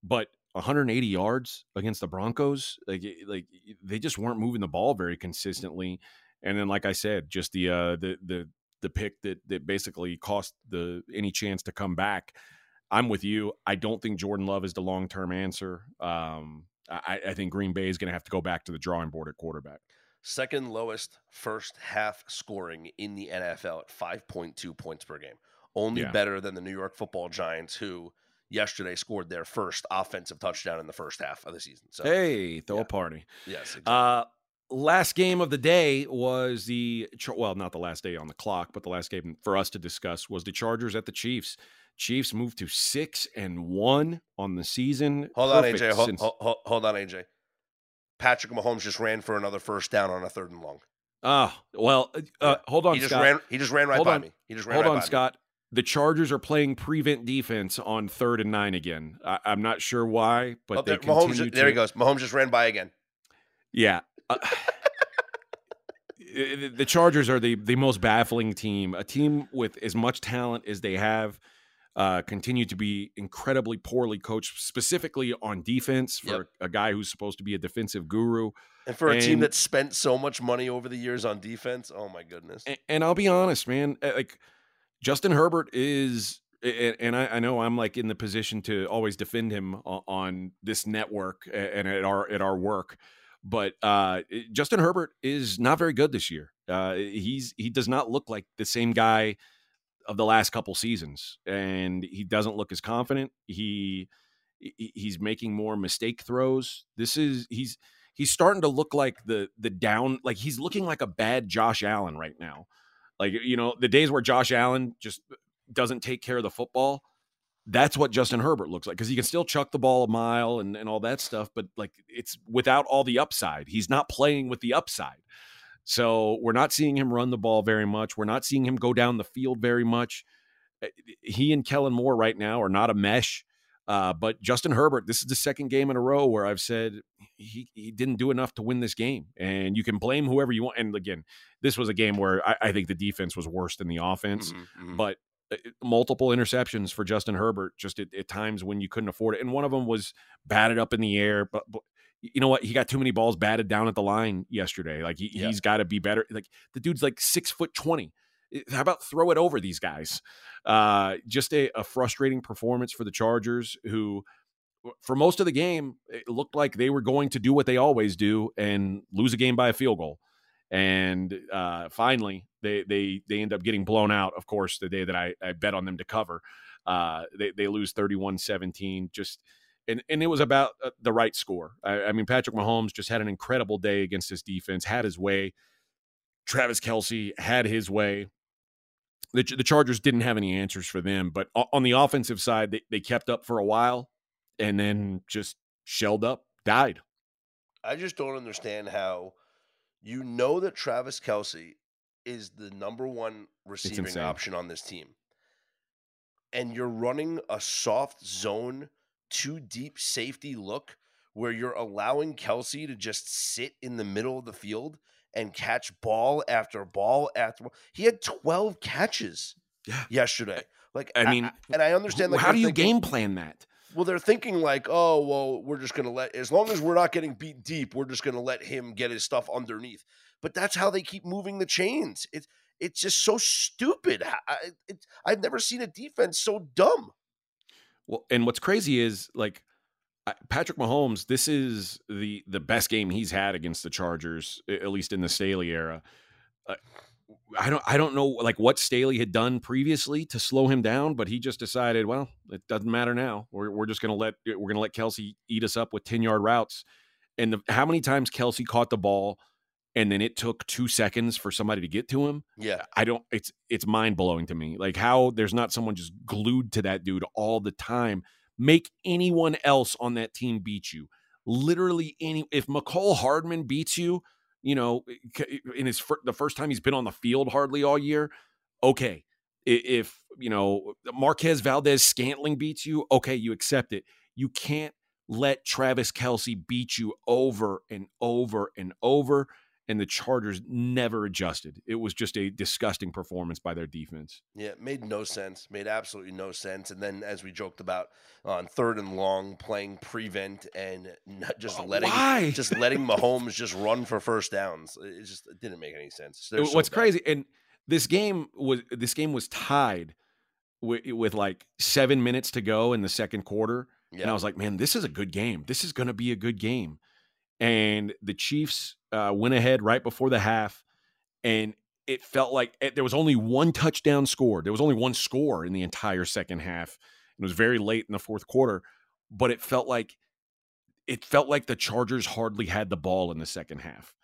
but 180 yards against the Broncos. Like, like they just weren't moving the ball very consistently. And then, like I said, just the uh, the the the pick that that basically cost the any chance to come back. I'm with you. I don't think Jordan Love is the long term answer. Um, I, I, think Green Bay is going to have to go back to the drawing board at quarterback. Second lowest first half scoring in the NFL at 5.2 points per game. Only yeah. better than the New York football Giants, who yesterday scored their first offensive touchdown in the first half of the season. So, hey, throw yeah. a party. Yes. Exactly. Uh, last game of the day was the well, not the last day on the clock, but the last game for us to discuss was the Chargers at the Chiefs. Chiefs moved to six and one on the season. Hold Perfect on, AJ. Hold, since... hold, hold, on, AJ. Patrick Mahomes just ran for another first down on a third and long. Ah, uh, well, uh, hold on, he just Scott. Ran, he just ran right hold by on. me. He just ran hold right on, Scott. Me. The Chargers are playing prevent defense on third and nine again. I, am not sure why, but oh, they there, Mahomes. To... There he goes. Mahomes just ran by again. Yeah. Uh, the Chargers are the the most baffling team. A team with as much talent as they have uh, continue to be incredibly poorly coached, specifically on defense for yep. a, a, guy who's supposed to be a defensive guru. And for a and, team that spent so much money over the years on defense, oh my goodness. And, and I'll be honest, man, eh, like Justin Herbert is and I, I, know I'm like in the position to always defend him on this network and at our at our work, but uh, Justin Herbert is not very good this year. Uh, he's he does not look like the same guy of the last couple seasons, and he doesn't look as confident. He he's making more mistake throws. This is he's he's starting to look like the the down like he's looking like a bad Josh Allen right now. Like you know the days where Josh Allen just doesn't take care of the football. That's what Justin Herbert looks like because he can still chuck the ball a mile and, and all that stuff, but like it's without all the upside. He's not playing with the upside. So we're not seeing him run the ball very much. We're not seeing him go down the field very much. Eh, he and Kellen Moore right now are not a mesh. Uh, but Justin Herbert, this is the second game in a row where I've said he, he didn't do enough to win this game. And you can blame whoever you want. And again, this was a game where I, I think the defense was worse than the offense. Mm-hmm, mm-hmm. But eh, eh, multiple interceptions for Justin Herbert just at, at, times when you couldn't afford it. And one of them was batted up in the air. But, but you know what? He got too many balls batted down at the line yesterday. Like he, yeah. he's got to be better. Like the dude's like six foot twenty. How about throw it over these guys? Uh, just a, a frustrating performance for the Chargers, who for most of the game it looked like they were going to do what they always do and lose a game by a field goal. And uh, finally, they they they end up getting blown out. Of course, the day that I, I bet on them to cover, uh, they they lose 31-17. Just and and it was about uh, the right score. I, I, mean, Patrick Mahomes just had an incredible day against his defense, had his way. Travis Kelce had his way. The, the Chargers didn't have any answers for them, but on the offensive side, they, they kept up for a while and then just shelled up, died. I just don't understand how you know that Travis Kelce is the number one receiving option on this team, and you're running a soft zone, two deep safety look where you're allowing Kelce to just sit in the middle of the field and catch ball after ball after ball. He had 12 catches Yeah. yesterday. Like I mean, and I understand. Like how do you thinking- game plan that? Well, they're thinking like, oh, well, we're just gonna let as long as we're not getting beat deep, we're just gonna let him get his stuff underneath. But that's how they keep moving the chains. It's it's just so stupid. I, I- it, I've never seen a defense so dumb. Well, and what's crazy is like Patrick Mahomes. This is the the best game he's had against the Chargers, at least in the Staley era. Uh, I don't I don't know like what Staley had done previously to slow him down, but he just decided, well, it doesn't matter now. We're we're just gonna let we're gonna let Kelce eat us up with ten yard routes. And the, how many times Kelce caught the ball, and then it took two seconds for somebody to get to him. Yeah, uh, I don't it's it's mind blowing to me. Like how there's not someone just glued to that dude all the time. Make anyone else on that team beat you. Literally any if Mecole Hardman beats you, you know, eh, eh, in his fir- the first time he's been on the field hardly all year, okay. If, you know, Marquez Valdes Scantling beats you, okay, you accept it. You can't let Travis Kelce beat you over and over and over and the Chargers never adjusted. It was just a disgusting performance by their defense. yeah, it made no sense. Made absolutely no sense. And then, as we joked about on third and long, playing prevent and not just uh, letting Why? just letting Mahomes just run for first downs. It just it didn't make any sense. They're What's crazy, and this game was this game was tied with, with like seven minutes to go in the second quarter, and I was like, man, this is a good game. This is going to be a good game. And the Chiefs uh, went ahead right before the half, and it felt like it, there was only one touchdown scored. There was only one score in the entire second half. It was very late in the fourth quarter, but it felt like it felt like the Chargers hardly had the ball in the second half.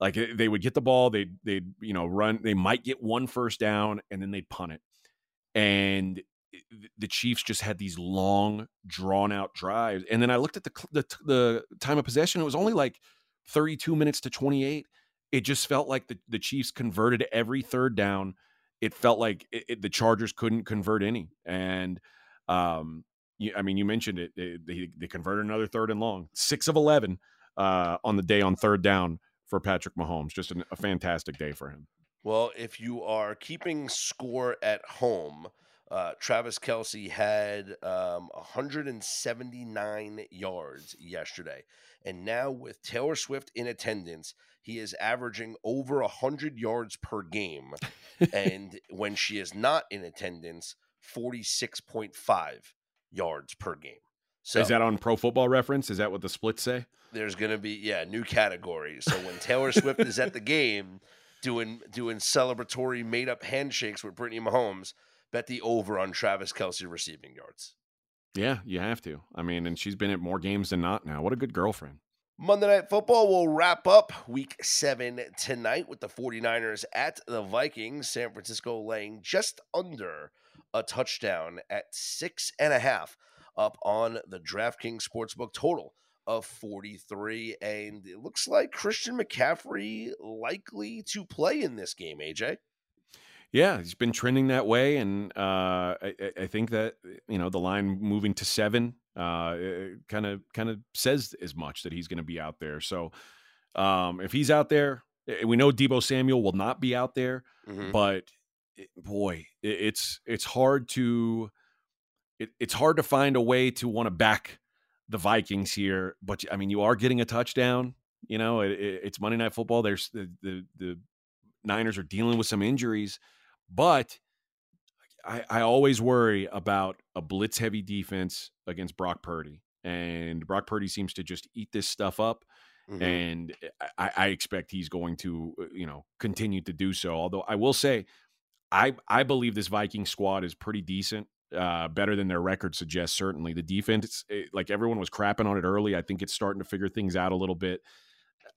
Like it- they would get the ball, they'd they'd you know run, they might get one first down, and then they'd punt it. And the Chiefs just had these long, drawn out drives. And then I looked at the the, the time of possession; it was only like thirty two minutes to twenty eight. It just felt like the the Chiefs converted every third down. It felt like it, it- the Chargers couldn't convert any, and um, you, I mean, you mentioned it. They, they, they converted another third and long, six of 11 uh, on the day on third down for Patrick Mahomes. Just an, a fantastic day for him. Well, if you are keeping score at home, uh, Travis Kelce had um, 179 yards yesterday. And now, with Taylor Swift in attendance, he is averaging over 100 yards per game. and when she is not in attendance, 46.5 yards per game. So Is that on Pro Football Reference? Is that what the splits say? there's going to be, yeah, new categories. So when Taylor Swift is at the game doing doing celebratory made up handshakes with Brittany Mahomes, bet the over on Travis Kelce receiving yards. Yeah, you have to. I mean, and she's been at more games than not now. What a good girlfriend. Monday Night Football will wrap up week seven tonight with the 49ers at the Vikings. San Francisco laying just under a touchdown at six and a half up on the DraftKings Sportsbook total of 43. And it looks like Christian McCaffrey likely to play in this game, AJ. Yeah, he's been trending that way, and uh, I, I- think that you know the line moving to seven kind of kind of says as much that he's going to be out there. So um, if he's out there, eh, we know Deebo Samuel will not be out there, Mhm. but it, boy, it, it's it's hard to it, it's hard to find a way to want to back the Vikings here. But I mean, you are getting a touchdown. You know, it, it- it's Monday Night Football. There's the the the Niners are dealing with some injuries, but I, I always worry about a blitz heavy defense against Brock Purdy. And Brock Purdy seems to just eat this stuff up. Mhm. And I, I expect he's going to, uh, you know, continue to do so. Although I will say, I I believe this Viking squad is pretty decent, uh, better than their record suggests. Certainly, the defense, eh, like everyone was crapping on it early. I think it's starting to figure things out a little bit.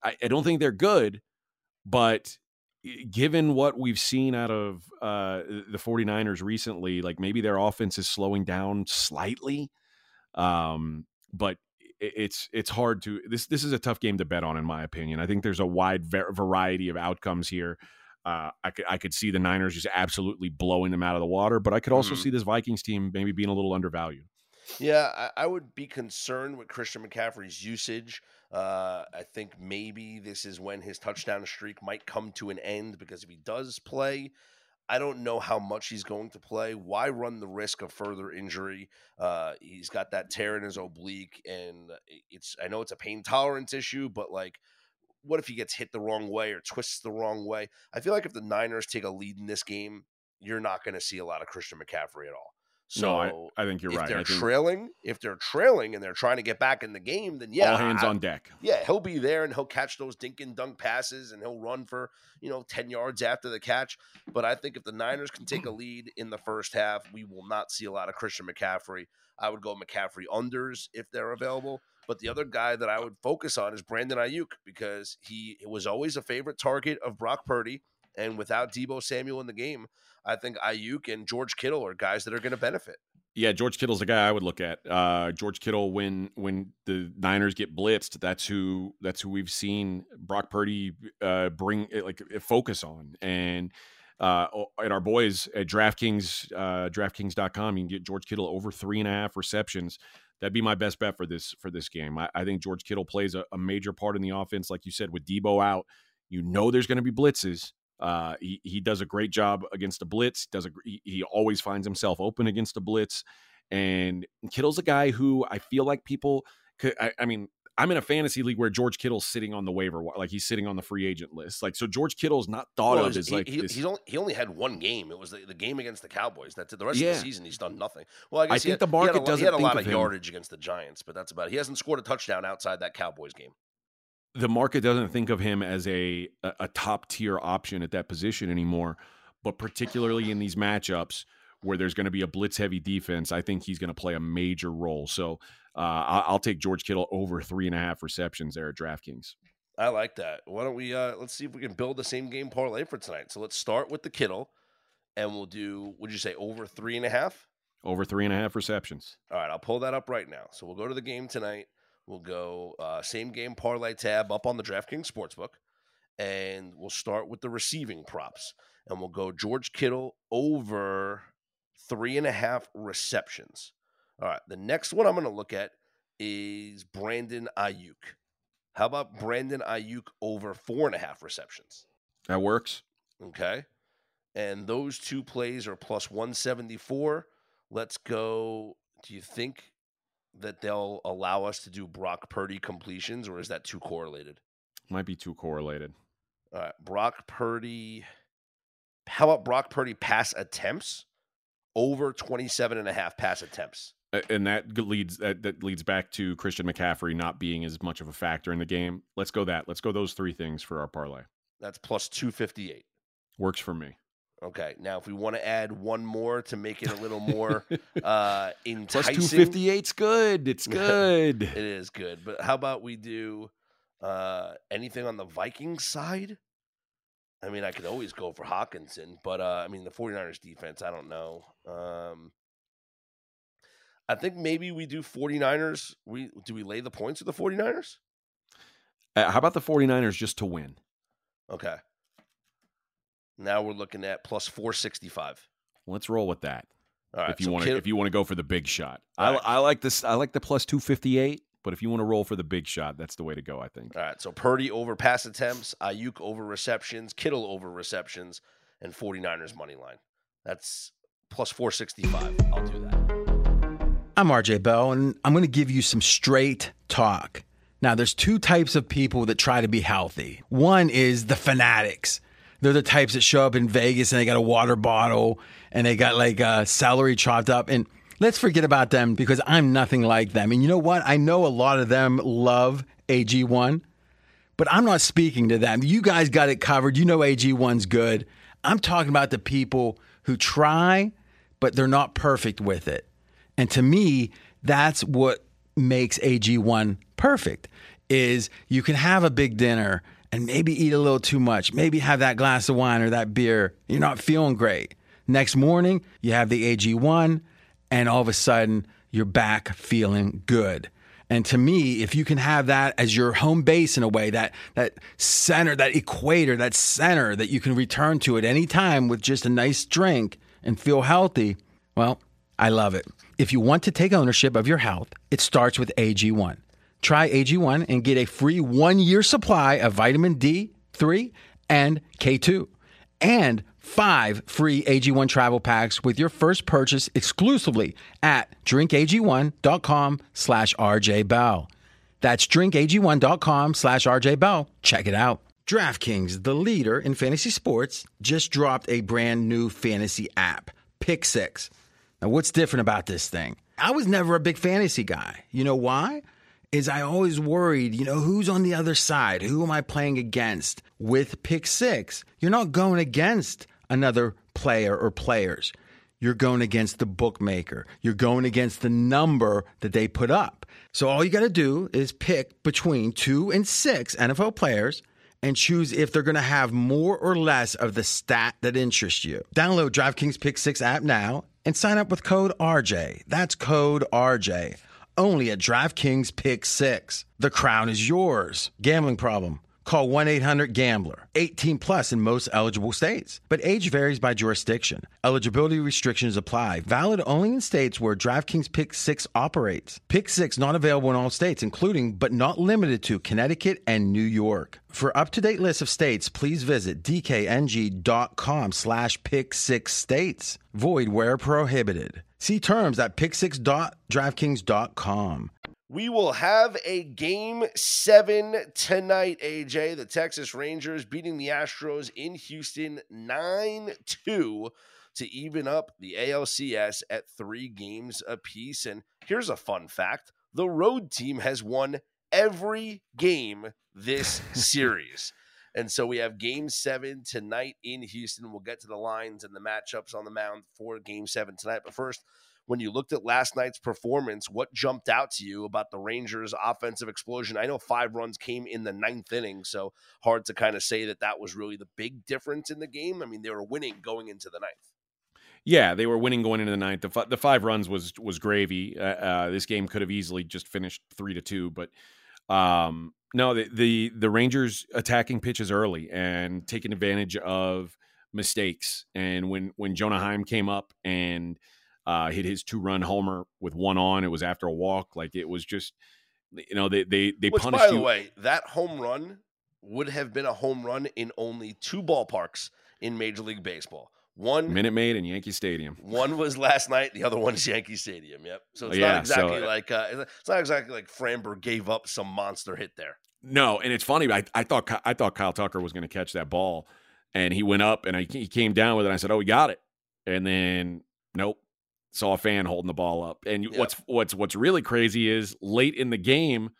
I, I don't think they're good, but given what we've seen out of uh, the 49ers recently, like maybe their offense is slowing down slightly. Um, but it's it's hard to this this is a tough game to bet on in my opinion. I think there's a wide va- variety of outcomes here. uh, I could I could see the Niners just absolutely blowing them out of the water, but I could also Mhm. see this Vikings team maybe being a little undervalued. Yeah, I, I would be concerned with Christian McCaffrey's usage. Uh, I think maybe this is when his touchdown streak might come to an end because if he does play, I don't know how much he's going to play. Why run the risk of further injury? Uh, he's got that tear in his oblique, and it's I know it's a pain tolerance issue, but like, what if he gets hit the wrong way or twists the wrong way? I feel like if the Niners take a lead in this game, you're not going to see a lot of Christian McCaffrey at all. So no, I, I think you're if right. they're think trailing, if they're trailing and they're trying to get back in the game, then yeah, all hands I- on deck. yeah, he'll be there and he'll catch those dink and dunk passes and he'll run for, you know, 10 yards after the catch. But I think if the Niners can take a lead in the first half, we will not see a lot of Christian McCaffrey. I would go McCaffrey unders if they're available. But the other guy that I uh would focus on is Brandon Aiyuk because he was always a favorite target of Brock Purdy. And without Deebo Samuel in the game, I think Aiyuk and George Kittle are guys that are going to benefit. Yeah, George Kittle's a guy I would look at. Uh, George Kittle, when when the Niners get blitzed, that's who that's who we've seen Brock Purdy uh, bring like focus on. And uh, at our boys at DraftKings, uh, DraftKings.com, you can get George Kittle over three and a half receptions. That'd be my best bet for this for this game. I, I think George Kittle plays a, a major part in the offense, like you said, with Deebo out. You know, there's going to be blitzes. Uh, he he does a great job against the blitz. Does a he, he always finds himself open against the blitz, and Kittle's a guy who I feel like people. Could, I, I mean, I'm in a fantasy league where George Kittle's sitting on the waiver, like he's sitting on the free agent list. Like so, George Kittle's not thought Well, of he- as like he, this. he's only, he only had one game. It was the, the game against the Cowboys. That's it. The rest Yeah. of the season, he's done nothing. Well, I guess he think had, the he had a market doesn't He had a lot of of him. yardage against the Giants, but that's about it. He hasn't scored a touchdown outside that Cowboys game. The market doesn't think of him as a a, top tier option at that position anymore. But particularly in these matchups where there's going to be a blitz heavy defense, I think he's going to play a major role. So uh, I- I'll take George Kittle over three and a half receptions there at DraftKings. I like that. Why don't we? Uh, let's see if we can build the same game parlay for tonight. So let's start with the Kittle, and we'll do. Would you say over three and a half? Over three and a half receptions. All right, I'll pull that up right now. So we'll go to the game tonight. We'll go uh, same game parlay tab up on the DraftKings Sportsbook, and we'll start with the receiving props. And we'll go George Kittle over three and a half receptions. All right, the next one I'm going to look at is Brandon Aiyuk. How about Brandon Aiyuk over four and a half receptions? That works. Okay. And those two plays are plus 174. Let's go. Do you think that they'll allow us to do Brock Purdy completions, or is that too correlated? Might be too correlated. All right. Brock Purdy. How about Brock Purdy pass attempts over 27 and a half pass attempts? And that leads that, that leads back to Christian McCaffrey not being as much of a factor in the game. Let's go that. Let's go those three things for our parlay. That's plus 258. Works for me. Okay. Now, if we want to add one more to make it a little more uh, Plus enticing, two fifty eight's good. It's good. It is good. But how about we do uh, anything on the Vikings side? I mean, I could always go for Hockenson, but uh, I mean, the 49ers defense, I don't know. Um, I think maybe we do 49ers. We do we lay the points with the 49ers? Uh, how about the 49ers just to win? Okay. Now we're looking at plus 465. Let's roll with that. All right. if you so want to, if you want to go for the big shot, I, All right. I like this. I like the plus two fifty eight. But if you want to roll for the big shot, that's the way to go. I think. All right. So Purdy over pass attempts, Aiyuk over receptions, Kittle over receptions, and 49ers money line. That's plus 465. I'll do that. I'm RJ Bell, and I'm going to give you some straight talk. Now, there's two types of people that try to be healthy. One is the fanatics. They're the types that show up in Vegas and they got a water bottle and they got like uh, celery chopped up. And let's forget about them because I'm nothing like them. And you know what? I know a lot of them love AG1, but I'm not speaking to them. You guys got it covered. You know AG1's good. I'm talking about the people who try, but they're not perfect with it. And to me, that's what makes AG1 perfect is you can have a big dinner and maybe eat a little too much, maybe have that glass of wine or that beer. You're not feeling great. Next morning, you have the AG1 and all of a sudden you're back feeling good. And to me, if you can have that as your home base in a way, that that center, that equator, that center that you can return to at any time with just a nice drink and feel healthy, well, I love it. If you want to take ownership of your health, it starts with AG1. Try AG1 and get a free one year supply of vitamin D3 and K2 and five free AG1 travel packs with your first purchase exclusively at drinkag1.com slash rjbell. That's drinkag1.com slash rjbell. Check it out. DraftKings, the leader in fantasy sports, just dropped a brand new fantasy app, Pick Six. Now, what's different about this thing? I was never a big fantasy guy. You know why? Is I always worried, you know, who's on the other side? Who am I playing against? With Pick Six, you're not going against another player or players. You're going against the bookmaker. You're going against the number that they put up. So all you got to do is pick between two and six NFL players and choose if they're going to have more or less of the stat that interests you. Download DraftKings Pick 6 app now and sign up with code RJ. That's code RJ. Only at DraftKings Pick 6. The crown is yours. Gambling problem? Call 1 800 Gambler. 18 plus in most eligible states, but age varies by jurisdiction. Eligibility restrictions apply. Valid only in states where DraftKings Pick 6 operates. Pick 6 not available in all states, including but not limited to Connecticut and New York. For up-to-date list of states, please visit dkng.com slash pick six states. Void where prohibited. See terms at pick6.draftkings.com. We will have a game seven tonight, AJ. The Texas Rangers beating the Astros in Houston 9 2 to even up the ALCS at three games apiece. And here's a fun fact the road team has won every game this series. And so we have game seven tonight in Houston. We'll get to the lines and the matchups on the mound for game seven tonight. But first, when you looked at last night's performance, what jumped out to you about the Rangers' offensive explosion? I know five runs came in the ninth inning, so hard to kind of say that that was really the big difference in the game. I mean, they were winning going into the ninth. Yeah, they were winning going into the ninth. The, f- the five runs was was gravy. Uh, uh, this game could have easily just finished three to two, but um, no, the, the the Rangers attacking pitches early and taking advantage of mistakes. And when when Jonah Heim came up and uh, hit his two run homer with one on, it was after a walk. Like it was just, you know, they they they Which, punished by the you. way, that home run would have been a home run in only two ballparks in Major League Baseball. One Minute Maid and Yankee Stadium. One was last night. The other one is Yankee Stadium. Yep. So it's Yeah, not exactly so- like uh, it's not exactly like Framber gave up some monster hit there. No, and it's funny. I, I thought I thought Kyle Tucker was going to catch that ball, and he went up and I, he came down with it. And I said, "Oh, he got it," and then nope, saw a fan holding the ball up. And what's what's what's really crazy is late in the game,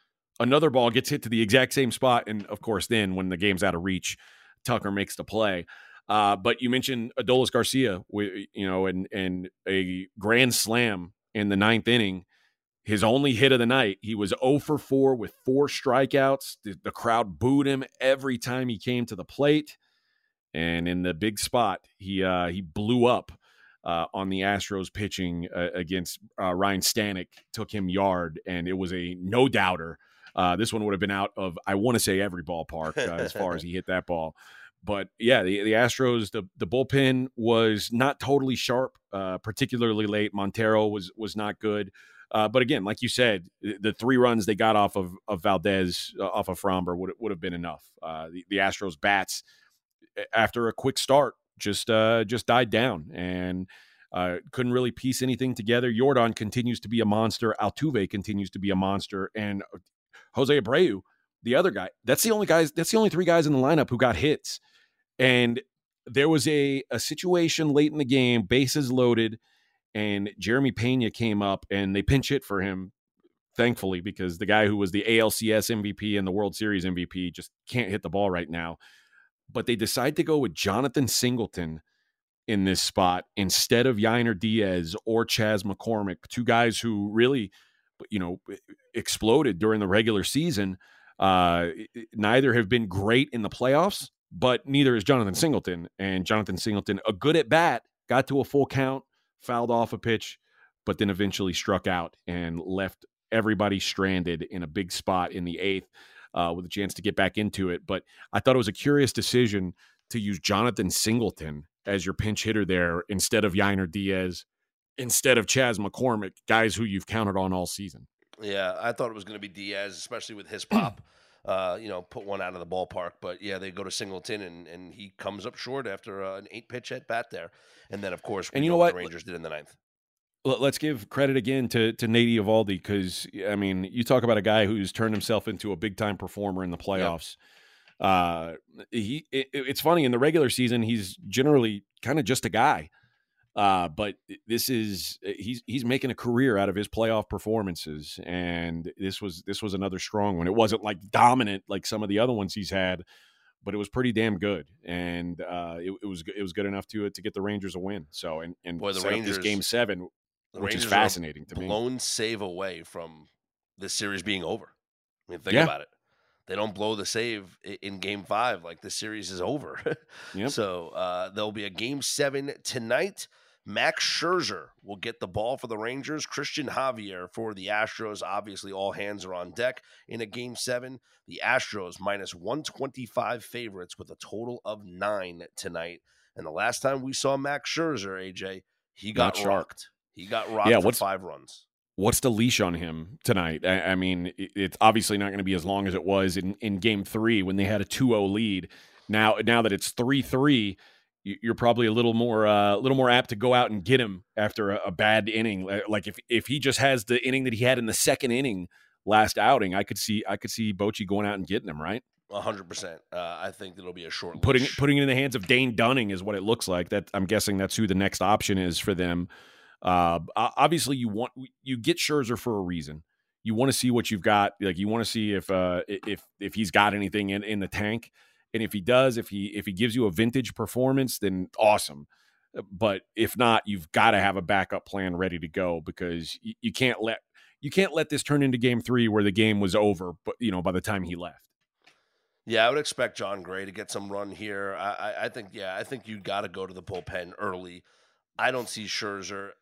another ball gets hit to the exact same spot, and of course, then when the game's out of reach, Tucker makes the play. Uh, but you mentioned Adolis Garcia, you know, and and a grand slam in the ninth inning his only hit of the night. He was 0 for 4 with four strikeouts. The, the crowd booed him every time he came to the plate. And in the big spot, he uh, he blew up uh, on the Astros pitching uh, against uh, Ryan Stanek, took him yard, and it was a no doubter. Uh, this one would have been out of, I want to say, every ballpark uh, as far as he hit that ball. But yeah, the, the Astros, the, the bullpen was not totally sharp, uh, particularly late. Montero was was not good. But again, like you said, the, three runs they got off of, of Valdez, off of Framber, would would have been enough. The, the Astros bats, after a quick start, just uh, just died down and uh, couldn't really piece anything together. Yordan continues to be a monster. Altuve continues to be a monster, and uh, Jose Abreu, the other guy, that's the only guys. That's the only three guys in the lineup who got hits. And there was a a situation late in the game, bases loaded and Jeremy Pena came up and they pinch hit for him, thankfully, because the guy who was the ALCS MVP and the World Series MVP just can't hit the ball right now. But they decide to go with Jonathan Singleton in this spot instead of Yainer Diaz or Chas McCormick, two guys who really, you know, exploded during the regular season. Uh, neither have been great in the playoffs, but neither is Jonathan Singleton. And Jonathan Singleton, a good at bat, got to a full count, fouled off a pitch, but then eventually struck out and left everybody stranded in a big spot in the eighth uh, with a chance to get back into it. But I thought it was a curious decision to use Jonathan Singleton as your pinch hitter there instead of Yainer Diaz, instead of Chas McCormick, guys who you've counted on all season. Yeah, I thought it was going to be Diaz, especially with his pop. Uh, you know, put one out of the ballpark. But yeah, they go to Singleton, and, and he comes up short after uh, an eight pitch at bat there. And then, of course, and you know what the Rangers did in the ninth. Let's give credit again to to Nate Eovaldi because I mean, you talk about a guy who's turned himself into a big time performer in the playoffs. Yep. Uh, he it, it's funny in the regular season he's generally kind of just a guy. Uh, but this is he's he's making a career out of his playoff performances, and this was this was another strong one. It wasn't like dominant like some of the other ones he's had, but it was pretty damn good, and uh, it, it, was it was good enough to to get the Rangers a win. So and and Boy, the Rangers game seven, which Rangers is fascinating to blown me. Blown save away from this series being over. I mean, think Yeah. about it. They don't blow the save in game five, like the series is over. Yep. So uh, there'll be a game seven tonight. Max Scherzer will get the ball for the Rangers. Cristian Javier for the Astros. Obviously, all hands are on deck in a game seven. The Astros minus 125 favorites with a total of nine tonight. And the last time we saw Max Scherzer, AJ, he got rocked. He got rocked Yeah, for what's- five runs. what's the leash on him tonight? I, I mean, it's obviously not going to be as long as it was in, in game three when they had a 2-0 lead. Now, now that it's three three, you- you're probably a little more uh, a little more apt to go out and get him after a, a bad inning. Like if if he just has the inning that he had in the second inning last outing, I could see I could see Bochy going out and getting him right, A hundred percent. Uh, I think it'll be a short putting leash. putting it in the hands of Dane Dunning is what it looks like. That I'm guessing that's who the next option is for them. Uh, obviously, you want you get Scherzer for a reason. You want to see what you've got. Like you want to see if uh, if if he's got anything in, in the tank, and if he does, if he if he gives you a vintage performance, then awesome. Uh, But if not, you've got to have a backup plan ready to go because you, you can't let you can't let this turn into game three where the game was over. But you know by the time he left. Yeah, I would expect Jon Gray to get some run here. I, I, I think, yeah, I think you got to go to the bullpen early. I don't see Scherzer.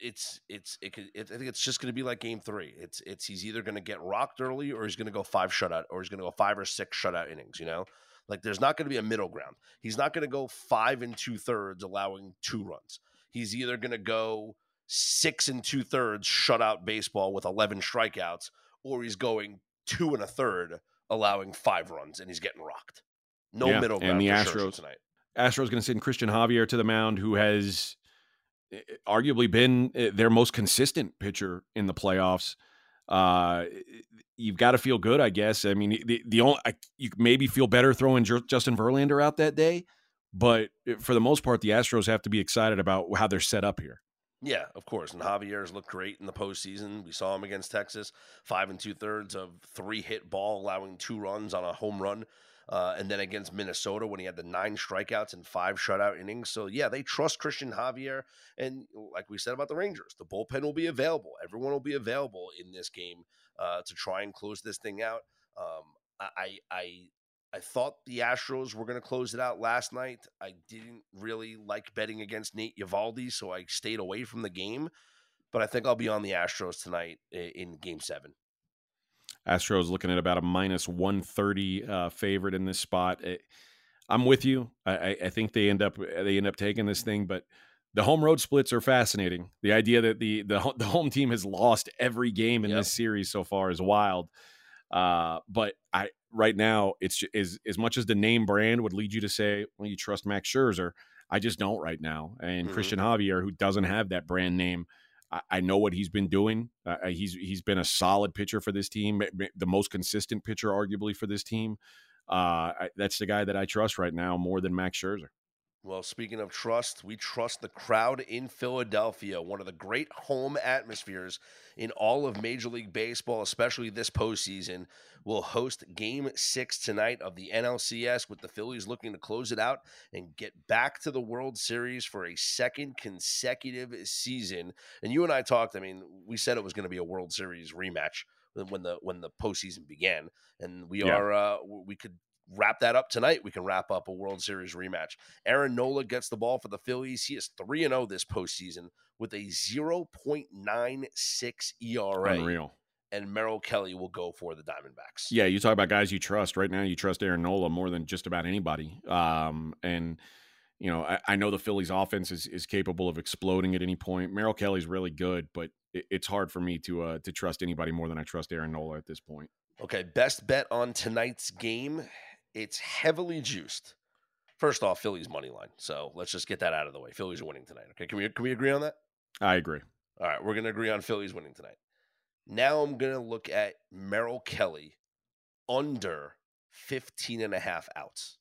It's, it's, it could, it, I think it's just going to be like Game Three. It's, it's he's either going to get rocked early or he's going to go five shutout or he's going to go five or six shutout innings. You know, like there's not going to be a middle ground. He's not going to go five and two thirds, allowing two runs. He's either going to go six and two thirds shutout baseball with 11 strikeouts, or he's going two and a third, allowing five runs, and he's getting rocked. No Yeah, middle and the Astros- tonight. Astros going to send Cristian Javier to the mound, who has arguably been eh, their most consistent pitcher in the playoffs. Uh, you've got to feel good, I guess. I mean, the the only I, you maybe feel better throwing Ju- Justin Verlander out that day, but eh, for the most part, the Astros have to be excited about how they're set up here. Yeah, of course. And Javier's looked great in the postseason. We saw him against Texas, five and two thirds of three hit ball, allowing two runs on a home run. Uh, and then against Minnesota when he had the nine strikeouts and five shutout innings. So yeah, they trust Cristian Javier, and like we said about the Rangers, the bullpen will be available. Everyone will be available in this game uh, to try and close this thing out. Um, I, I I thought the Astros were going to close it out last night. I didn't really like betting against Nate Eovaldi, so I stayed away from the game. But I think I'll be on the Astros tonight in Game Seven. Astros looking at about a minus 130 uh, favorite in this spot. Eh, I'm with you. I, I- I think they end up they end up taking this thing, but the home road splits are fascinating. The idea that the the, the home team has lost every game in Yep. this series so far is wild. Uh, but I right now it's as as much as the name brand would lead you to say, well, you trust Max Scherzer. I just don't right now. And Mhm. Cristian Javier, who doesn't have that brand name, I, know what he's been doing. Uh, he's he's been a solid pitcher for this team, the most consistent pitcher, arguably for this team. Uh, I, that's the guy that I trust right now more than Max Scherzer. Well, speaking of trust, we trust the crowd in Philadelphia, one of the great home atmospheres in all of Major League Baseball, especially this postseason. Will host game six tonight of the NLCS with the Phillies looking to close it out and get back to the World Series for a second consecutive season. And you and I talked, I mean, we said it was going to be a World Series rematch when- when the when the postseason began. And we Yeah. are uh we could wrap that up tonight. We can wrap up a World Series rematch. Aaron Nola gets the ball for the Phillies. He is 3 0 this postseason with a 0.96 ERA. Unreal. and Merrill Kelly will go for the Diamondbacks. Yeah, you talk about guys you trust. Right now, you trust Aaron Nola more than just about anybody. Um, and you know, I, I, know the Phillies' offense is is capable of exploding at any point. Merrill Kelly's really good, but it, it's hard for me to uh, to trust anybody more than I trust Aaron Nola at this point. Okay, best bet on tonight's game. It's heavily juiced. First off, Phillies money line. So let's just get that out of the way. Phillies are winning tonight. Okay, can we can we agree on that? I agree. All right, we're gonna agree on Phillies winning tonight. Now I'm gonna look at Merrill Kelly under 15 and a half outs.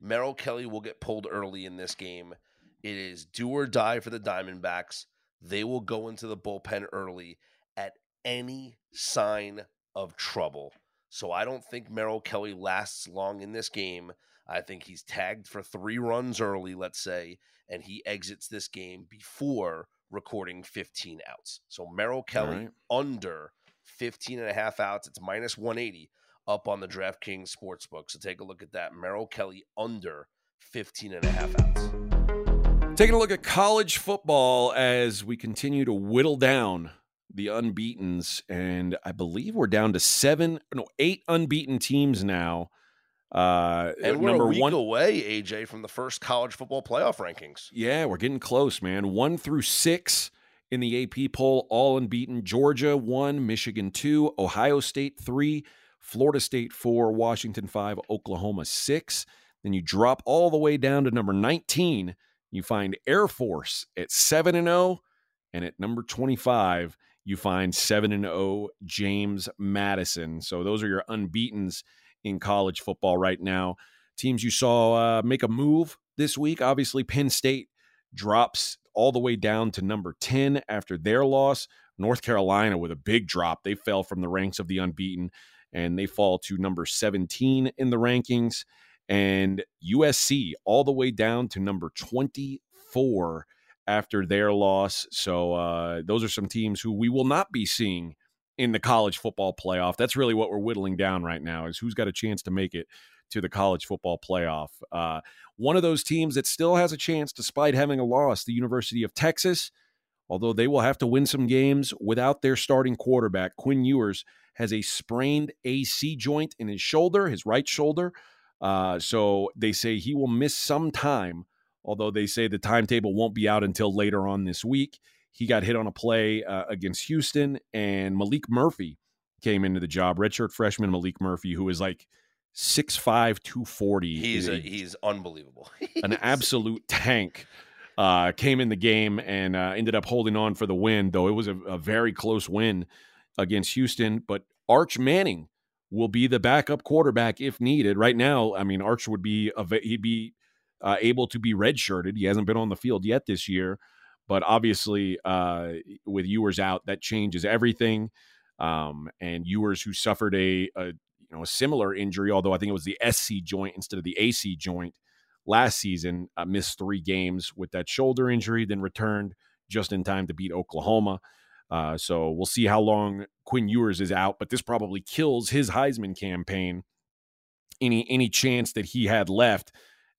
Merrill Kelly will get pulled early in this game. It is do or die for the Diamondbacks. They will go into the bullpen early at any sign of trouble. So I don't think Merrill Kelly lasts long in this game. I think he's tagged for three runs early, let's say, and he exits this game before recording 15 outs. So Merrill Kelly right. under 15 and a half outs. It's minus 180 up on the DraftKings Sportsbook. So take a look at that. Merrill Kelly under 15 and a half outs. Taking a look at college football as we continue to whittle down the unbeatens, and I believe we're down to seven, no, eight unbeaten teams now. Uh, and we're number a week one away, AJ, from the first college football playoff rankings. Yeah, we're getting close, man. One through six in the AP poll, all unbeaten. Georgia one, Michigan two, Ohio State three, Florida State four, Washington five, Oklahoma six. Then you drop all the way down to number 19. You find Air Force at 7 and 0 and at number 25 you find 7 and 0 James Madison. So those are your unbeatens in college football right now. Teams you saw uh, make a move this week. Obviously, Penn State drops all the way down to number 10 after their loss. North Carolina with a big drop. They fell from the ranks of the unbeaten and they fall to number 17 in the rankings. And USC all the way down to number 24 after their loss. So uh, those are some teams who we will not be seeing in the college football playoff. That's really what we're whittling down right now is who's got a chance to make it to the college football playoff. Uh, one of those teams that still has a chance, despite having a loss, the University of Texas, although they will have to win some games without their starting quarterback. Quinn Ewers has a sprained AC joint in his shoulder, his right shoulder. Uh, so they say he will miss some time although they say the timetable won't be out until later on this week. He got hit on a play uh, against Houston, and Maalik Murphy came into the job. Redshirt freshman Maalik Murphy, who is like 6'5", 240. He's a, he's unbelievable. an absolute tank. Uh, came in the game and uh, ended up holding on for the win, though it was a, a very close win against Houston. But Arch Manning will be the backup quarterback if needed. Right now, I mean, Arch would be a, he'd be uh, able to be redshirted. He hasn't been on the field yet this year, but obviously uh, with Ewers out, that changes everything. Um, and Ewers, who suffered a, a you know a similar injury, although I think it was the SC joint instead of the AC joint last season, uh, missed three games with that shoulder injury, then returned just in time to beat Oklahoma. Uh, so we'll see how long Quinn Ewers is out, but this probably kills his Heisman campaign. Any any chance that he had left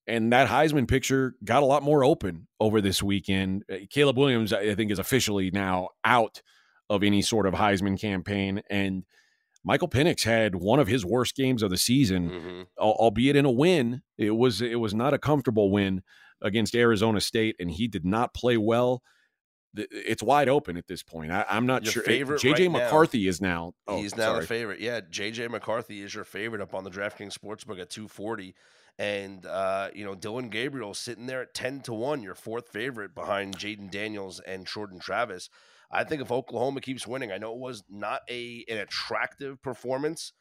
and that Heisman picture got a lot more open over this weekend. Uh, Caleb Williams, I think, is officially now out of any sort of Heisman campaign. And Michael Penix had one of his worst games of the season, mm-hmm. albeit in a win. It was it was not a comfortable win against Arizona State, and he did not play well. It's wide open at this point. I, am not your sure. Favorite JJ right McCarthy now, is now. Oh, he's now sorry. the favorite. Yeah, JJ McCarthy is your favorite up on the DraftKings Sportsbook at 240. And uh, you know, Dillon Gabriel sitting there at ten to one, your fourth favorite behind Jayden Daniels and Jordan Travis. I think if Oklahoma keeps winning, I know it was not a an attractive performance.